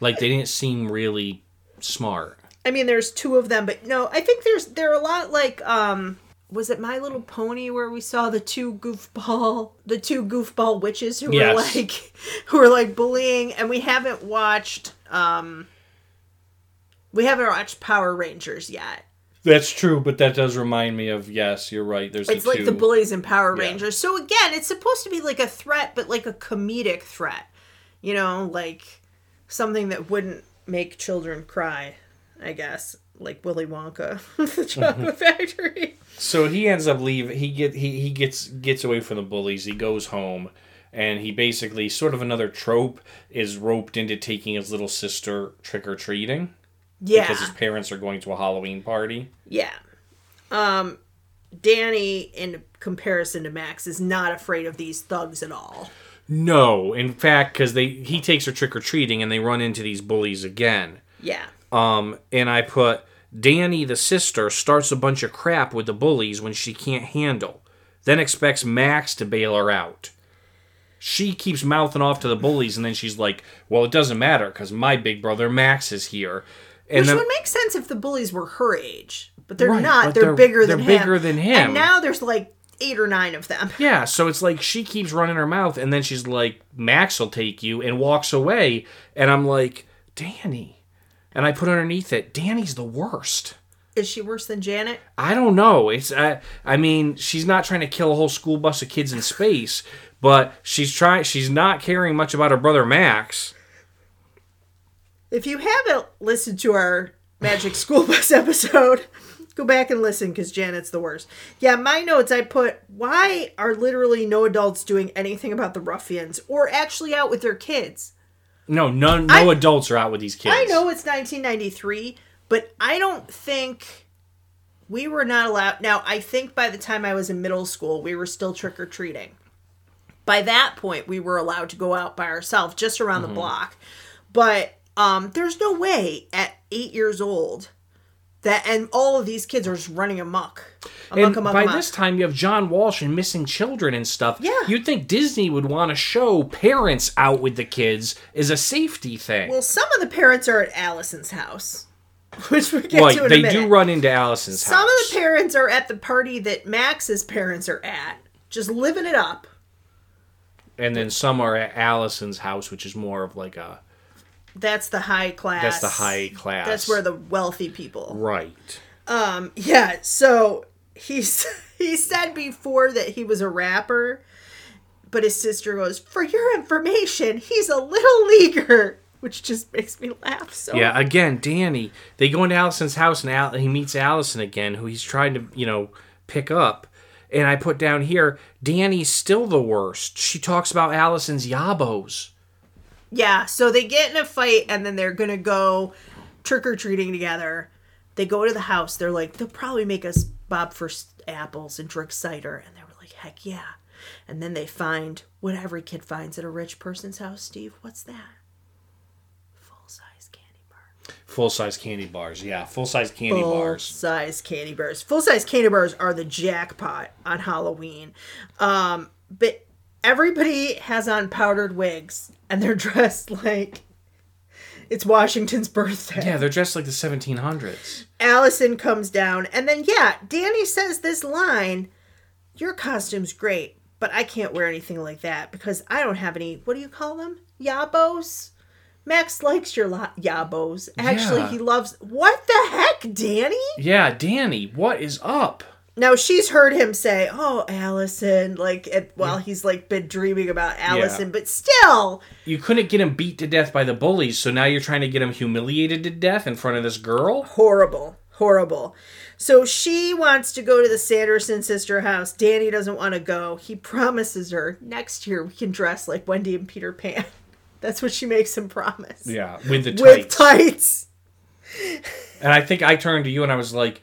Like they didn't seem really smart. I mean, there's two of them, but no, I think there's they're a lot like um was it My Little Pony where we saw the two goofball the two goofball witches who were like who were like bullying and we haven't watched um we haven't watched Power Rangers yet. That's true, but that does remind me of yes, you're right. There's It's the like two. the bullies in Power Yeah. Rangers. So again, it's supposed to be like a threat, but like a comedic threat. You know, like something that wouldn't make children cry, I guess. Like Willy Wonka, the chocolate factory. So he ends up leaving. He get he, he gets gets away from the bullies. He goes home, and he basically sort of another trope is roped into taking his little sister trick or treating Yeah. because his parents are going to a Halloween party. Yeah. Um Danny in comparison to Max is not afraid of these thugs at all. No, in fact, because they he takes her trick or treating, and they run into these bullies again. Yeah. Um, and I put Danny, the sister, starts a bunch of crap with the bullies when she can't handle, then expects Max to bail her out. She keeps mouthing off to the bullies, and then she's like, "Well, it doesn't matter because my big brother Max is here." And Which would make sense if the bullies were her age. But they're Right, not. but They're, they're- bigger they're than bigger him. than him. And now there's like eight or nine of them. Yeah, so it's like she keeps running her mouth, and then she's like, "Max will take you," and walks away, and I'm like, "Danny," and I put underneath it, "Danny's the worst." Is she worse than Janet? I don't know. It's I, I mean, she's not trying to kill a whole school bus of kids in space, but she's trying. She's not caring much about her brother Max. If you haven't listened to our Magic School Bus episode, go back and listen because Janet's the worst. Yeah, my notes I put why are literally no adults doing anything about the ruffians or actually out with their kids? No, none, no I- adults are out with these kids. I know it's 1993, but I don't think we were not allowed. Now, I think by the time I was in middle school, we were still trick or treating. By that point, we were allowed to go out by ourselves just around Mm-hmm. the block. But um, there's no way at eight years old that, and all of these kids are just running amok. Amok, And amok, by amok. this time, you have John Walsh and missing children and stuff. Yeah. You'd think Disney would want to show parents out with the kids is a safety thing. well, some of the parents are at Allison's house, which we get to in they a minute. do run into Allison's Some house. Some of the parents are at the party that Max's parents are at, just living it up. and then some are at Allison's house, which is more of like a That's the high class. that's the high class. That's where the wealthy people. right. Um, yeah. So he's he said before that he was a rapper, but his sister goes, "For your information, he's a little leaguer," which just makes me laugh. So Yeah, again, Danny. They go into Allison's house and Al- he meets Allison again, who he's trying to, you know, pick up. And I put down here, Danny's still the worst. She talks about Allison's yabos. Yeah, so they get in a fight and then they're gonna go trick or treating together. They go to the house. They're like, they'll probably make us bob for apples and drink cider. And they were like, heck yeah. And then they find what every kid finds at a rich person's house. Steve, what's that? Full size candy bar. Full size candy bars. Yeah, full size candy Full bars. Full size candy bars. Full size candy bars are the jackpot on Halloween. Um, but everybody has on powdered wigs and they're dressed like it's Washington's birthday. Yeah, they're dressed like the 1700s. Allison comes down, and then yeah, Danny says this line: "Your costume's great, but I can't wear anything like that because I don't have any. What do you call them? Yabos." Max likes your lo- yabos. Actually, Yeah. he loves. What the heck, Danny? Yeah, Danny, what is up? Now she's heard him say, "Oh, Allison," like it, mm. while he's like been dreaming about Allison, but still, You couldn't get him beat to death by the bullies, so now you're trying to get him humiliated to death in front of this girl? horrible. Horrible. So she wants to go to the sanderson sister house. Danny doesn't want to go. He promises her next year we can dress like wendy and peter pan. That's what she makes him promise. Yeah, with the with tights. tights. And I think I turned to you and I was like,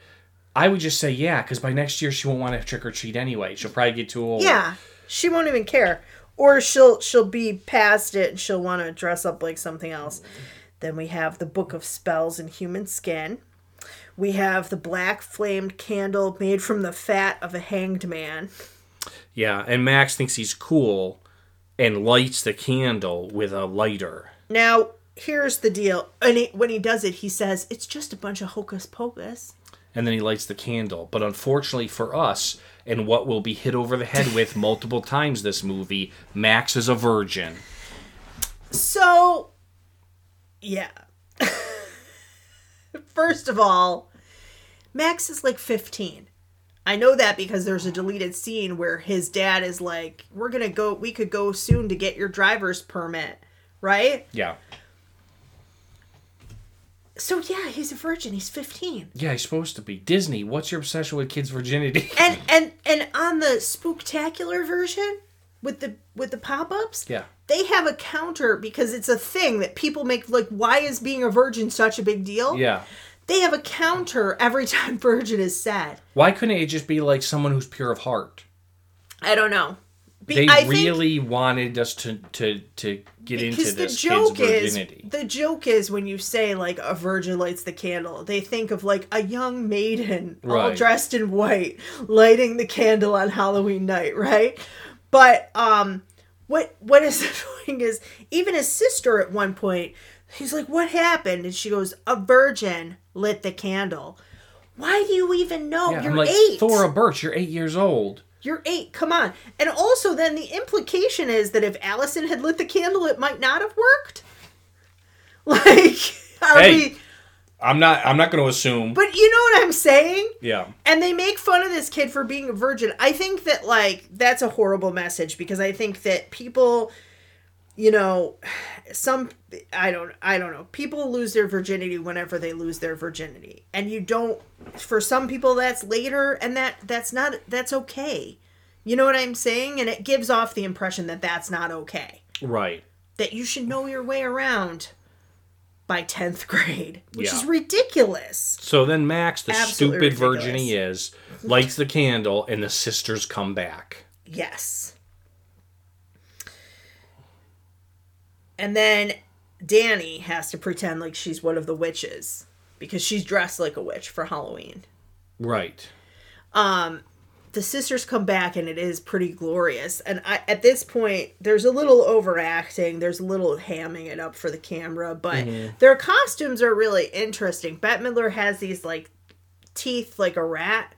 I would just say yeah, because by next year she won't want to trick or treat anyway. She'll probably get too old. yeah she won't even care or she'll she'll be past it and she'll want to dress up like something else Then we have the Book of Spells in Human Skin. We have the black flamed candle made from the fat of a hanged man. Yeah, and Max thinks he's cool and lights the candle with a lighter. Now, here's the deal. And he, when he does it, he says, it's just a bunch of hocus pocus. And then he lights the candle. But unfortunately for us, and what will be hit over the head with multiple times this movie, Max is a virgin. So, yeah. First of all, Max is like 15. I know that because there's a deleted scene where his dad is like, "We're going to go we could go soon to get your driver's permit." Right? Yeah. So yeah, he's a virgin. He's 15. Yeah, he's supposed to be. Disney, what's your obsession with kids' virginity? And and and on the spooktacular version with the with the pop-ups, yeah. they have a counter because it's a thing that people make like why is being a virgin such a big deal? Yeah. They have a counter every time virgin is said. Why couldn't it just be like someone who's pure of heart? I don't know. Be- They I think- really wanted us to to to get into this joke kid's is virginity. the joke is when you say like a virgin lights the candle, they think of like a young maiden all dressed in white lighting the candle on Halloween night, right? But um, what what is annoying is even his sister at one point, he's like, "What happened?" And she goes, "A virgin lit the candle." Why do you even know? yeah, You're I'm like eight. Thora Birch. You're eight years old. You're eight. Come on. And also, then the implication is that if Allison had lit the candle, it might not have worked. Like, are Hey. we? I'm not. I'm not going to assume. But you know what I'm saying? yeah. And they make fun of this kid for being a virgin. I think that like that's a horrible message because I think that people, you know, some I don't I don't know. People lose their virginity whenever they lose their virginity. And you don't for some people that's later and that that's not that's okay. You know what I'm saying? And it gives off the impression that that's not okay. Right. That you should know your way around by 10th grade, which Yeah. is ridiculous. So then Max, the Absolutely stupid virgin he is, lights the candle, and the sisters come back. Yes. And then Danny has to pretend like she's one of the witches because she's dressed like a witch for Halloween. Right. Um, the sisters come back and it is pretty glorious. And I, at this point, there's a little overacting. There's a little hamming it up for the camera, but mm-hmm. their costumes are really interesting. Bette Midler has these like teeth like a rat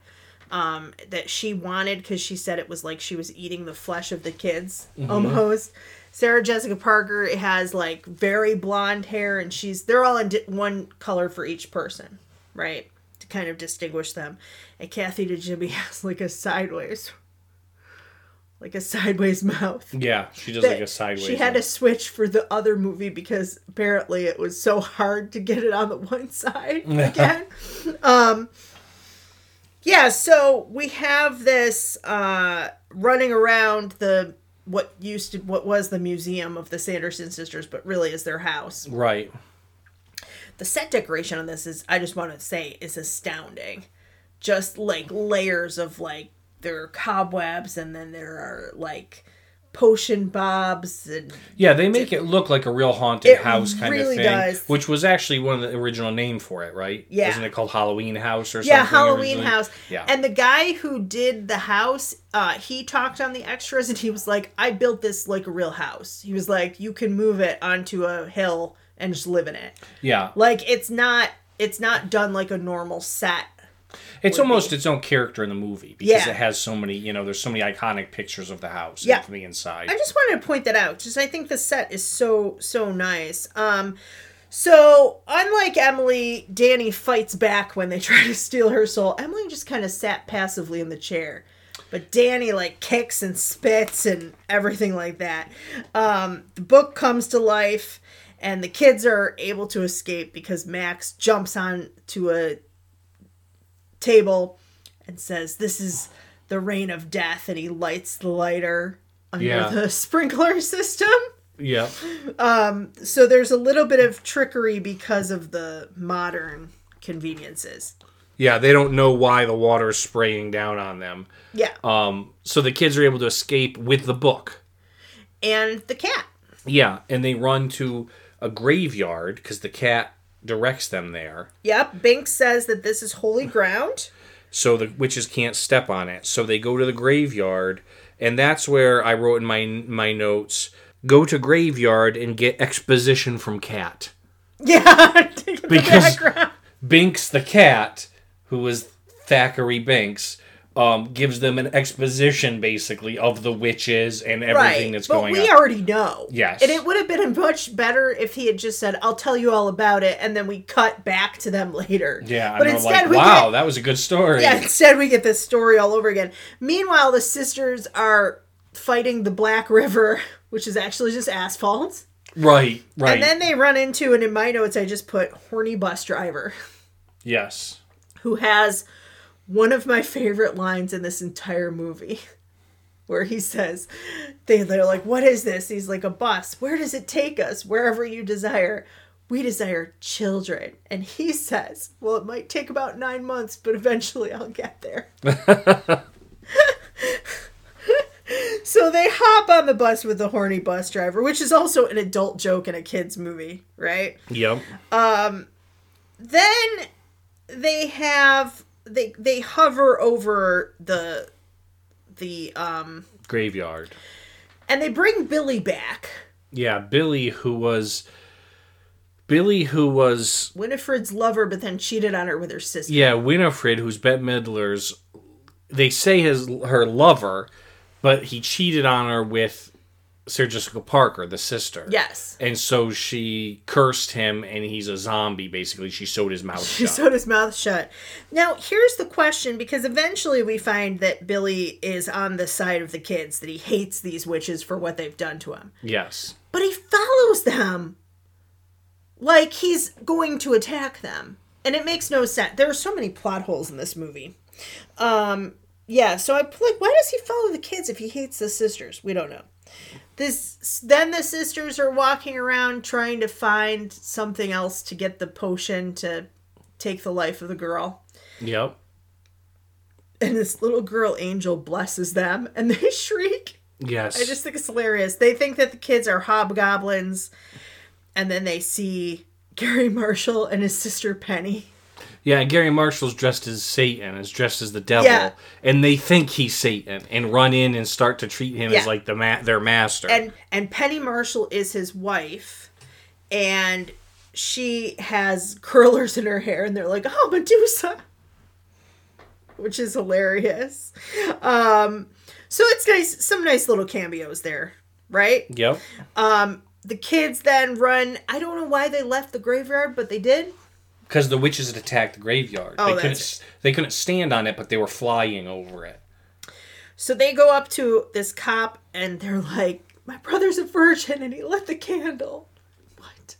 um, that she wanted because she said it was like she was eating the flesh of the kids mm-hmm. almost. Sarah Jessica Parker has like very blonde hair, and she's they're all in di- one color for each person, right? To kind of distinguish them. And Kathy Najimy has like a sideways, like a sideways mouth. Yeah, she does like a sideways. She had one. to switch for the other movie because apparently it was so hard to get it on the one side again. um, yeah, so we have this uh, running around the what used to what was the museum of the Sanderson sisters, but really is their house. Right. The set decoration on this is I just want to say is astounding. Just like layers of like there are cobwebs and then there are like potion bobs and Yeah, they make it look like a real haunted house kind really of thing, does. which was actually one of the original name for it, right? Yeah. Isn't it called Halloween House or something? yeah halloween originally? house Yeah. and the guy who did the house uh he talked on the extras and he was like i built this like a real house he was like you can move it onto a hill and just live in it yeah. like it's not it's not done like a normal set It's almost be. its own character in the movie because Yeah. it has so many, you know, there's so many iconic pictures of the house Yeah. from the inside. I just wanted to point that out. Just I think the set is so so nice. Um so unlike Emily, Danny fights back when they try to steal her soul. Emily just kind of sat passively in the chair. But Danny like kicks and spits and everything like that. Um the book comes to life and the kids are able to escape because Max jumps on to a table and says, "This is the reign of death," and he lights the lighter under Yeah. the sprinkler system. yeah. Um, so there's a little bit of trickery because of the modern conveniences. Yeah, they don't know why the water is spraying down on them. Yeah, Um, so the kids are able to escape with the book. and the cat. Yeah, and they run to a graveyard because the cat directs them there. Yep. Binks says that this is holy ground. so the witches can't step on it. So they go to the graveyard, and that's where I wrote in my my notes: go to graveyard and get exposition from cat Yeah. because. Binks the cat, who was Thackeray Binks. Um, gives them an exposition basically of the witches and everything that's but going on. we on. already know. Yes. And it would have been much better if he had just said, I'll tell you all about it, and then we cut back to them later. yeah, but instead like, we wow, get, that was a good story. yeah, instead we get this story all over again. Meanwhile, the sisters are fighting the Black River, which is actually just asphalt. Right, right. And then they run into, and in my notes I just put horny bus driver, yes. who has one of my favorite lines in this entire movie. Where he says, they, they're like, What is this? He's like, A bus. Where does it take us? Wherever you desire. We desire children. And he says, Well, it might take about nine months, but eventually I'll get there. so they hop on the bus with the horny bus driver, which is also an adult joke in a kid's movie, right? Yep. Um, then they have they they hover over the the um Graveyard. and they bring Billy back. Yeah, Billy, who was Billy, who was Winifred's lover, but then cheated on her with her sister. yeah Winifred, who's Bette Midler's. They say his her lover, but he cheated on her with Sarah Jessica Parker, the sister. Yes. And so she cursed him, and he's a zombie. Basically, she sewed his mouth She shut. sewed his mouth shut. Now, here's the question because eventually we find that Billy is on the side of the kids, that he hates these witches for what they've done to him. yes. But he follows them like he's going to attack them. And it makes no sense. There are so many plot holes in this movie. Um, yeah, so I like, why does he follow the kids if he hates the sisters? We don't know. This then the sisters are walking around trying to find something else to get the potion to take the life of the girl. Yep. And this little girl angel blesses them and they shriek. Yes. I just think it's hilarious. They think that the kids are hobgoblins, and then they see Garry Marshall and his sister Penny. Yeah, and Garry Marshall's dressed as Satan, is dressed as the devil, Yeah. and they think he's Satan and run in and start to treat him Yeah. as like the ma- their master. And and Penny Marshall is his wife, and she has curlers in her hair, and they're like, "Oh, Medusa," which is hilarious. Um, so it's nice, some nice little cameos there, right? yep. Um, the kids then run. I don't know why they left the graveyard, but they did. Because the witches had attacked the graveyard. Oh, they couldn't they couldn't stand on it, but they were flying over it. So they go up to this cop and they're like, My brother's a virgin and he lit the candle. What?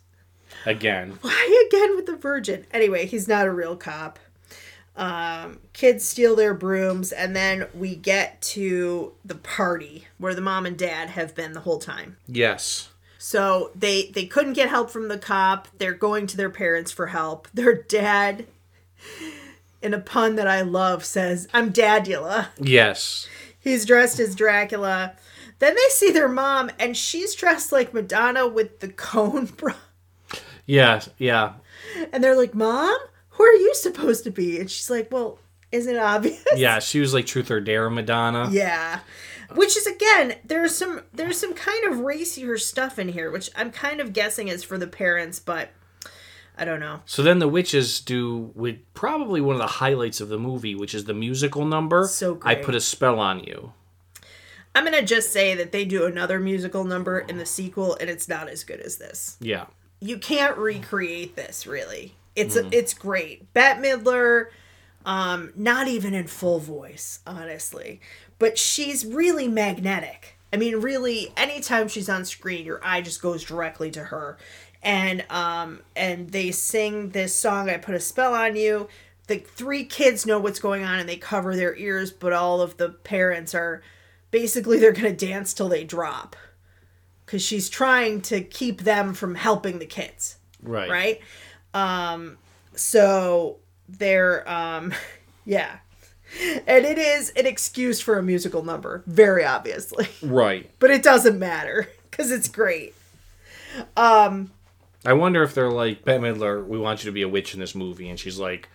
Again. Why again with the virgin? Anyway, he's not a real cop. Um, kids steal their brooms, and then we get to the party where the mom and dad have been the whole time. Yes. So they they couldn't get help from the cop. They're going to their parents for help. Their dad, in a pun that I love, says, "I'm Dadula." Yes. He's dressed as Dracula. Then they see their mom, and she's dressed like Madonna with the cone bra. Yeah. Yeah. And they're like, Mom, who are you supposed to be? And she's like, Well, isn't it obvious? Yeah. She was like Truth or Dare Madonna. Yeah. Which is again, there's some there's some kind of racier stuff in here, which I'm kind of guessing is for the parents, but I don't know. So then the witches do with probably one of the highlights of the movie, which is the musical number. So I put a spell on you. I'm gonna just say that they do another musical number in the sequel, and it's not as good as this. Yeah. you can't recreate this really. It's it's great. Bette Midler, um, not even in full voice, honestly, but she's really magnetic. I mean, really, anytime she's on screen, your eye just goes directly to her. And um, and they sing this song. I put a spell on you. The three kids know what's going on and they cover their ears, but all of the parents are basically they're gonna dance till they drop because she's trying to keep them from helping the kids Right. right um so they're um yeah and it is an excuse for a musical number very obviously Right. but it doesn't matter because it's great um I wonder if they're like Bette Midler. We want you to be a witch in this movie, and she's like,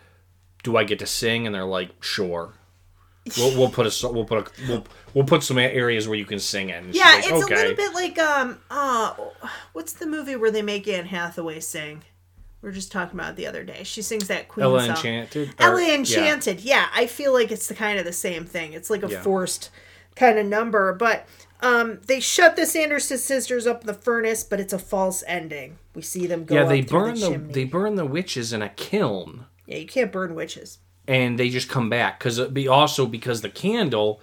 "Do I get to sing?" And they're like, "Sure." We'll, we'll put a we'll put a we'll, we'll put some areas where you can sing she's Yeah, like, it's okay. a little bit like um uh what's the movie where they make Anne Hathaway sing? We were just talking about it the other day. She sings that Queen Ella song. Enchanted. or- Ella yeah. Enchanted. Yeah. I feel like it's the kind of the same thing. It's like a Yeah. forced kind of number, but um, they shut the Sanderson sisters up in the furnace, but it's a false ending. We see them go. Yeah, they burn the, the, they burn the witches in a kiln, Yeah, you can't burn witches. and they just come back because be also because the candle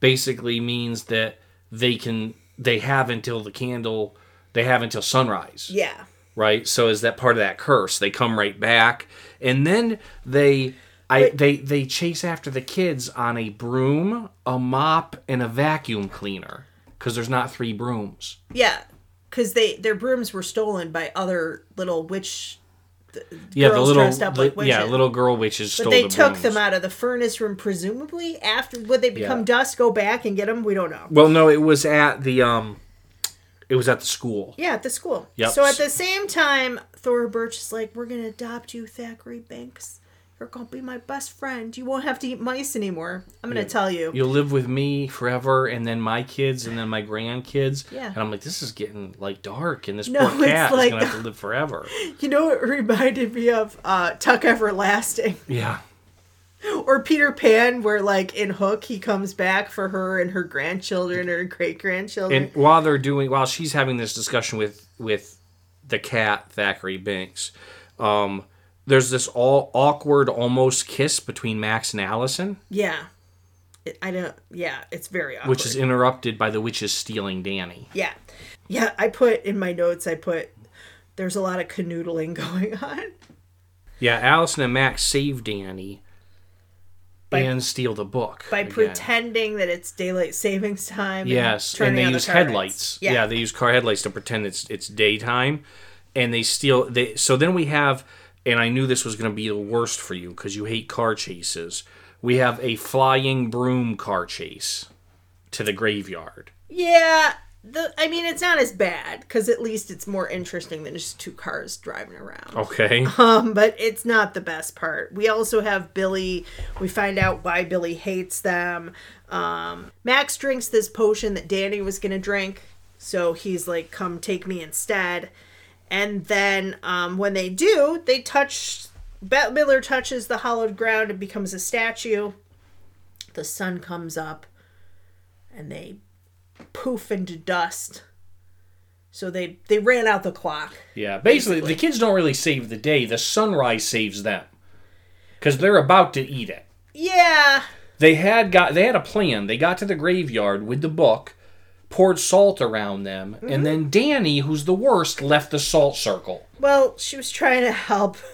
basically means that they can they have until the candle they have until sunrise. Yeah. Right? So is that part of that curse? They come right back, and then they, I they they chase after the kids on a broom, a mop, and a vacuum cleaner because there's not three brooms. Yeah. Because they their brooms were stolen by other little witch. Yeah, Girls the little dressed up like li- yeah little girl witches stole But they the took brooms. them out of the furnace room, presumably after would they become Yeah. dust? Go back and get them? We don't know. Well, no, it was at the um, it was at the school. Yeah, at the school. Yep. So at the same time, Thora Birch is like, "We're gonna adopt you, Thackeray Binks. You're gonna be my best friend. You won't have to eat mice anymore. I'm gonna tell you." You'll live with me forever, and then my kids, and then my grandkids. Yeah. And I'm like, this is getting like dark, and this No, poor cat like- is gonna have to live forever. You know what reminded me of uh, Tuck Everlasting Yeah. or Peter Pan, where like in Hook he comes back for her and her grandchildren or great grandchildren. and while they're doing while she's having this discussion with with the cat Thackeray Binks, um, there's this all awkward almost kiss between Max and Allison, yeah, It- I don't. Yeah, it's very awkward. which is interrupted by the witches stealing Danny. Yeah. Yeah, I put in my notes, I put there's a lot of canoodling going on. Yeah, Allison and Max save Danny By- and steal the book By again. pretending that it's daylight savings time. Yes, and turning they on the use headlights. lights. Yeah. they use car headlights to pretend it's it's daytime, and they steal. They so then we have, and I knew this was going to be the worst for you because you hate car chases. We have a flying broom car chase to the graveyard. Yeah. The, I mean, it's not as bad because at least it's more interesting than just two cars driving around. Okay. Um, but it's not the best part. We also have Billy. We find out why Billy hates them. Um, Max drinks this potion that Danny was gonna drink, so he's like, "Come take me instead." And then um, when they do, they touch. Bette Midler touches the hollowed ground and becomes a statue. The sun comes up, and they poof into dust. So they they ran out the clock. Yeah, basically, Basically. the kids don't really save the day. The sunrise saves them because they're about to eat it. Yeah, They had got they had a plan. They got to the graveyard with the book, poured salt around them, Mm-hmm. and then Danny, who's the worst, left the salt circle. Well, she was trying to help.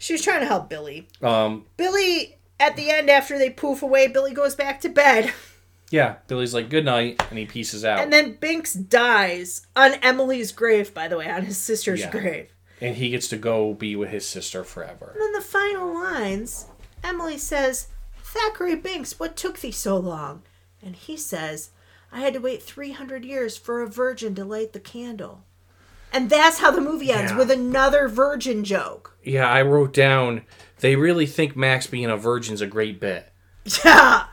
She was trying to help Billy. Um, Billy, at the end, after they poof away, Billy goes back to bed. yeah, Billy's like good night, and he pieces out. And then Binks dies on Emily's grave, by the way, on his sister's Yeah. grave. and he gets to go be with his sister forever. And then the final lines Emily says, Thackeray Binks, what took thee so long? And he says, I had to wait 300 years for a virgin to light the candle. And that's how the movie ends, Yeah. with another virgin joke. Yeah, I wrote down. They really think Max being a virgin's a great bit. Yeah.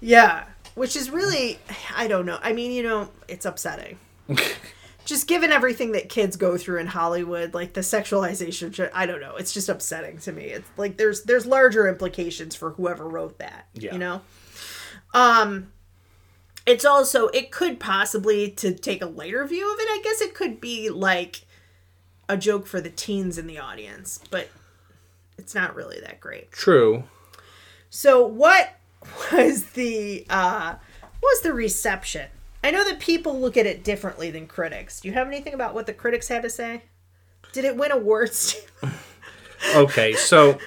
Yeah. Which is really, I don't know. I mean, you know, it's upsetting. just given everything that kids go through in Hollywood, like the sexualization, I don't know. It's just upsetting to me. It's like there's there's larger implications for whoever wrote that. Yeah. You know. Um. It's also it could possibly to take a later view of it. I guess it could be like a joke for the teens in the audience, but it's not really that great. True. So what was the uh was the reception? I know that people look at it differently than critics. Do you have anything about what the critics had to say? Did it win awards? Okay, so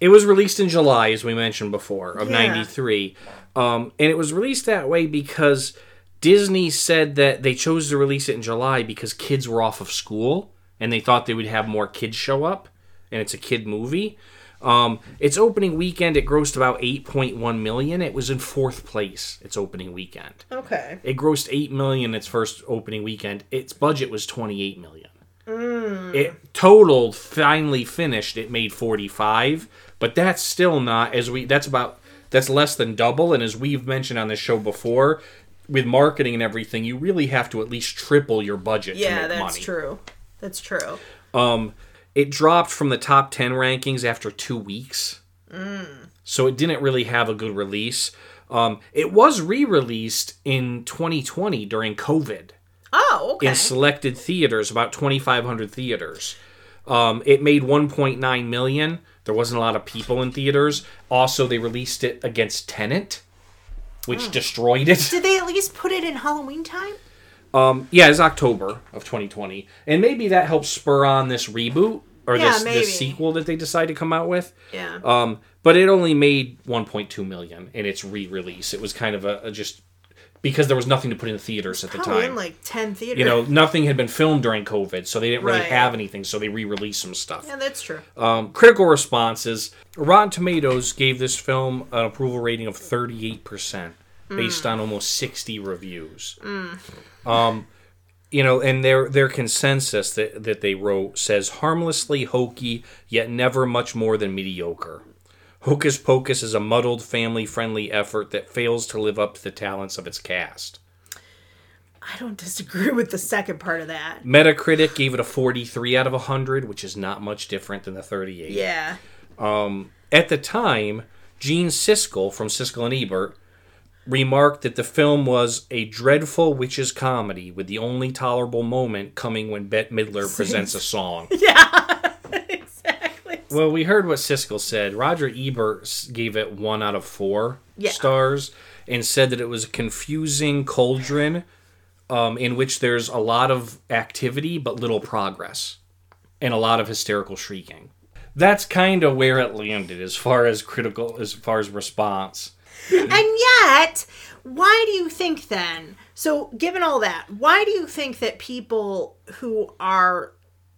it was released in July, as we mentioned before, of Yeah. '93, um, and it was released that way because Disney said that they chose to release it in July because kids were off of school and they thought they would have more kids show up, and it's a kid movie. Um, its opening weekend, it grossed about 8.1 million. It was in fourth place. Its opening weekend. okay. It grossed 8 million its first opening weekend. Its budget was 28 million. It totaled finally finished. It made forty five, but that's still not as we. That's about that's less than double. And as we've mentioned on this show before, with marketing and everything, you really have to at least triple your budget. to Yeah, that's money. true. That's true. Um, it dropped from the top 10 rankings after two weeks. So it didn't really have a good release. Um, it was re released in 2020 during COVID Oh, okay. in selected theaters, about 2,500 theaters. Um, it made 1.9 million. There wasn't a lot of people in theaters. Also, they released it against Tenet, which destroyed it. Did they at least put it in Halloween time? Um, yeah, it's October of 2020, and maybe that helps spur on this reboot or Yeah, this, this sequel that they decide to come out with. Yeah. Um, but it only made 1.2 million in its re-release. It was kind of a, a just because there was nothing to put in the theaters at the Probably time. in like ten theaters. you know, nothing had been filmed during COVID, so they didn't really Right. have anything. So they re-released some stuff. Yeah, that's true. Um, critical responses: Rotten Tomatoes gave this film an approval rating of 38%, based on almost 60 reviews. Um, you know, and their their consensus that that they wrote says harmlessly hokey, yet never much more than mediocre. Hocus Pocus is a muddled, family-friendly effort that fails to live up to the talents of its cast. I don't disagree with the second part of that. Metacritic gave it a 43 out of 100, which is not much different than the 38. Yeah. Um, at the time, Gene Siskel from Siskel and Ebert remarked that the film was a dreadful witches comedy with the only tolerable moment coming when Bette Midler presents a song. Yeah, exactly. Well, we heard what Siskel said. Roger Ebert gave it one out of four Yeah. stars and said that it was a confusing cauldron um, in which there's a lot of activity but little progress and a lot of hysterical shrieking. That's kind of where it landed as far as critical, as far as response. And yet, why do you think then? So, given all that, why do you think that people who are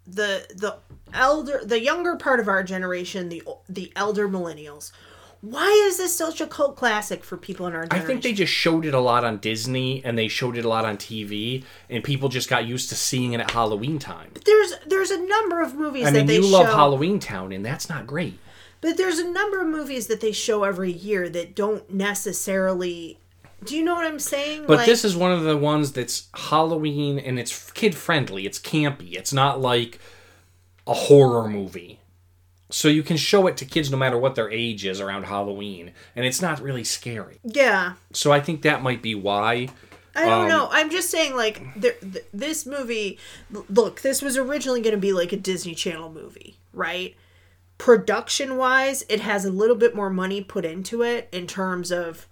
the the elder, the younger part of our generation, the the elder millennials, why is this such a cult classic for people in our generation? I think they just showed it a lot on Disney and they showed it a lot on TV, and people just got used to seeing it at Halloween time. there's there's a number of movies I that mean, they you show. love Halloween Town, and that's not great. But there's a number of movies that they show every year that don't necessarily. Do you know what I'm saying? But this is one of the ones that's Halloween and it's kid friendly. It's campy. It's not like a horror movie. So you can show it to kids no matter what their age is around Halloween, and it's not really scary. yeah. So I think that might be why. I don't Um, know. I'm just saying, like, there, th- this movie. Look, this was originally going to be like a Disney Channel movie, right? Production wise, it has a little bit more money put into it in terms of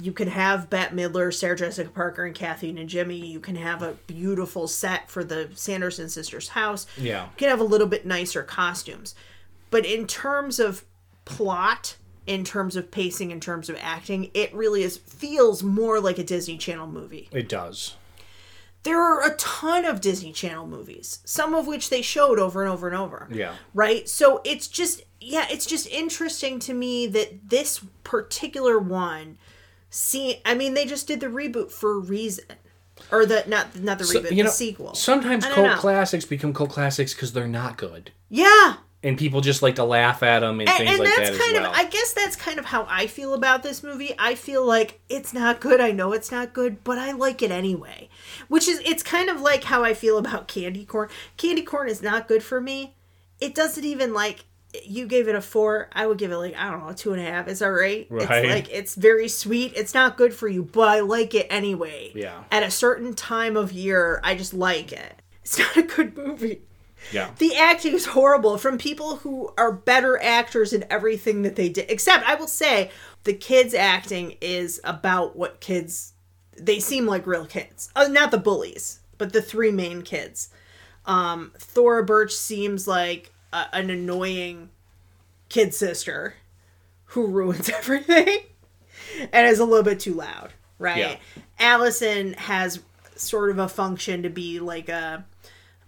you can have Bette Midler, Sarah Jessica Parker, and Kathy Najimy. You can have a beautiful set for the Sanderson sisters' house. Yeah. You can have a little bit nicer costumes. But in terms of plot, in terms of pacing, in terms of acting, it really is feels more like a Disney Channel movie. It does. There are a ton of Disney Channel movies, some of which they showed over and over and over. Yeah. Right? So it's just yeah, it's just interesting to me that this particular one see I mean they just did the reboot for a reason. Or the not not the So, reboot, you the know, sequel. sometimes cult know. classics become cult classics because they're not good, Yeah. And people just like to laugh at them and, and, things and like that's that kind well. of i guess that's kind of how i feel about this movie. I feel like it's not good i know it's not good but i like it anyway. Which is it's kind of like how i feel about candy corn. Candy corn is not good for me. It doesn't even like you gave it a four i would give it like i don't know a two and a half. It's all right, Right. it's like it's very sweet. It's not good for you but i like it anyway. Yeah. at a certain time of year i just like it. It's not a good movie yeah. the acting is horrible from people who are better actors in everything that they did. Except, I will say, the kids' acting is about what kids. They seem like real kids. Uh, not the bullies, but the three main kids. Um, Thora Birch seems like a, an annoying kid sister who ruins everything and is a little bit too loud, right? Yeah. Allison has sort of a function to be like a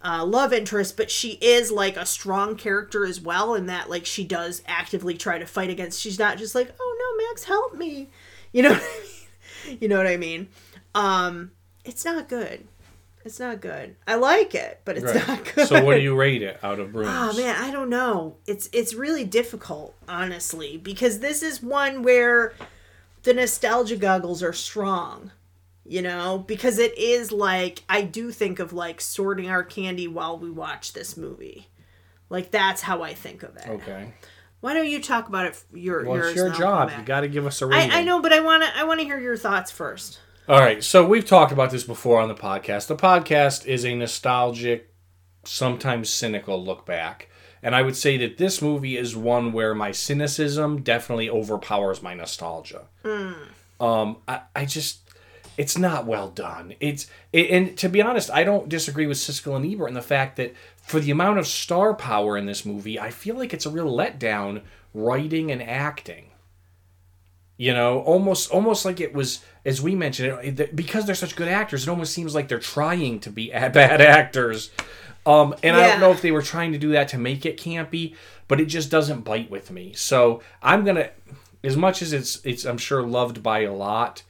uh, love interest, but she is like a strong character as well, in that like she does actively try to fight against. She's not just like, oh no, Max, help me. You know what I mean? You know what I mean? Um, it's not good. It's not good. I like it, but it's Right. not good. So what do you rate it out of brooms? Oh man, I don't know. It's it's really difficult, honestly, because this is one where the nostalgia goggles are strong. You know, because it is like I do think of like sorting our candy while we watch this movie. Like that's how I think of it. Okay. Why don't you talk about it? Your Well, it's your and I'll come job. You got to give us a rating. I, I know, but I want to I want to hear your thoughts first. All right, so we've talked about this before on the podcast. The podcast is a nostalgic, sometimes cynical look back. And I would say that this movie is one where my cynicism definitely overpowers my nostalgia. Um, I, I just, it's not well done. It's, it, and to be honest, I don't disagree with Siskel and Ebert in the fact that for the amount of star power in this movie, I feel like it's a real letdown writing and acting. You know almost almost like it was as we mentioned it, it- because they're such good actors it almost seems like they're trying to be bad actors. Um and i don't know if they were trying to do that to make it campy but it just doesn't bite with me. So i'm gonna as much as it's it's i'm sure loved by a lot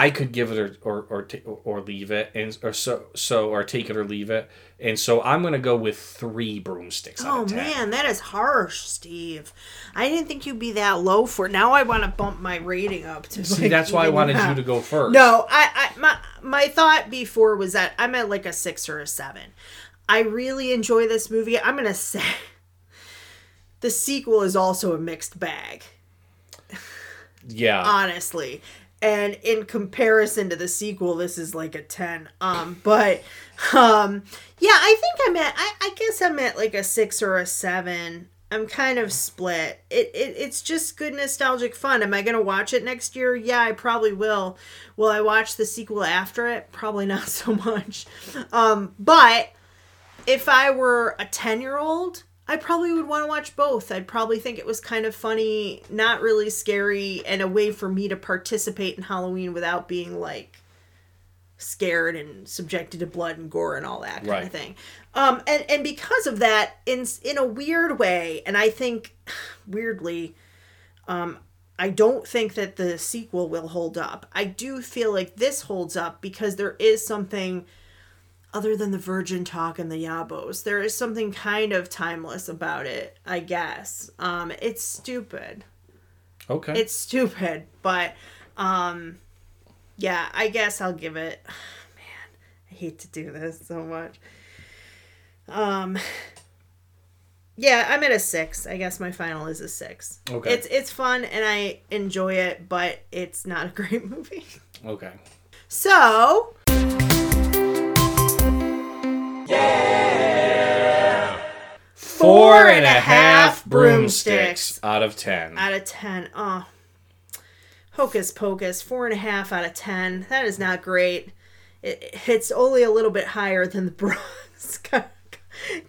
I could give it or or or, ta- or leave it, and or so so or take it or leave it, and so I'm gonna go with three broomsticks. out Oh of 10. man, that is harsh, Steve. I didn't think you'd be that low for. Now I want to bump my rating up to. See, like, that's why I wanted you to go first. No, I, I my my thought before was that I'm at like a six or a seven. I really enjoy this movie. I'm gonna say the sequel is also a mixed bag, Yeah. honestly. And in comparison to the sequel, this is like a ten. Um, but um, yeah, I think I'm at. I, I guess I'm at like a six or a seven. I'm kind of split. It, it it's just good nostalgic fun. Am I gonna watch it next year? Yeah, I probably will. Will I watch the sequel after it? Probably not so much. Um, but if I were a 10 year old, I probably would want to watch both. I'd probably think it was kind of funny, not really scary, and a way for me to participate in Halloween without being like scared and subjected to blood and gore and all that kind Right. of thing. Um, and and because of that, in in a weird way, and I think weirdly, um, I don't think that the sequel will hold up. I do feel like this holds up because there is something other than the virgin talk and the yabos. There is something kind of timeless about it, I guess. Um, it's stupid. Okay. It's stupid, but um, yeah, I guess I'll give it. Man, I hate to do this so much. Um, yeah, I'm at a six. I guess my final is a six. Okay. It's it's fun and I enjoy it, but it's not a great movie. okay. So. Four and a half broomsticks out of ten. out of 10. Oh. Hocus pocus, four and a half out of 10. That is not great. It, it's only a little bit higher than the Brach's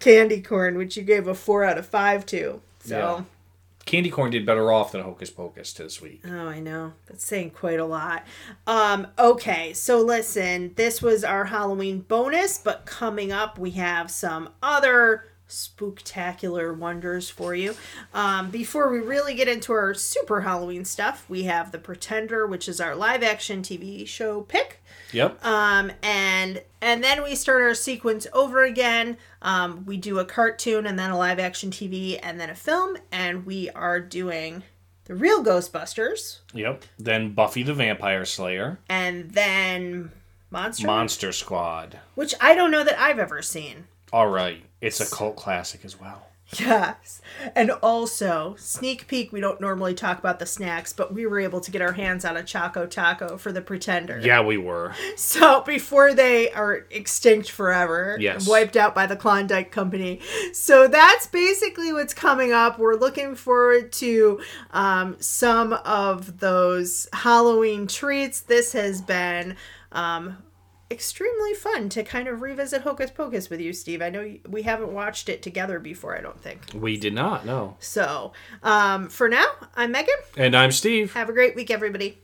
candy corn, which you gave a four out of five to. So, Yeah. Candy corn did better off than Hocus Pocus this week. oh, I know. That's saying quite a lot. Um, okay, so listen, this was our Halloween bonus, but coming up, we have some other spooktacular wonders for you. Um, before we really get into our super Halloween stuff, we have The Pretender, which is our live action TV show pick. Yep. Um, and and then we start our sequence over again. Um, we do a cartoon and then a live action TV and then a film, and we are doing the real Ghostbusters Yep. Then Buffy the Vampire Slayer, and then Monster, Monster Squad. which I don't know that I've ever seen. All right. It's a cult classic as well. Yes. And also, sneak peek, we don't normally talk about the snacks, but we were able to get our hands on a Choco Taco for the Pretender. Yeah, we were. So before they are extinct forever, Yes. wiped out by the Klondike Company. So that's basically what's coming up. We're looking forward to um, some of those Halloween treats. This has been. Um, extremely fun to kind of revisit Hocus Pocus with you, Steve. I know we haven't watched it together before, I don't think. We did not, no. So, um, for now, I'm Megan. And I'm Steve. Have a great week, everybody.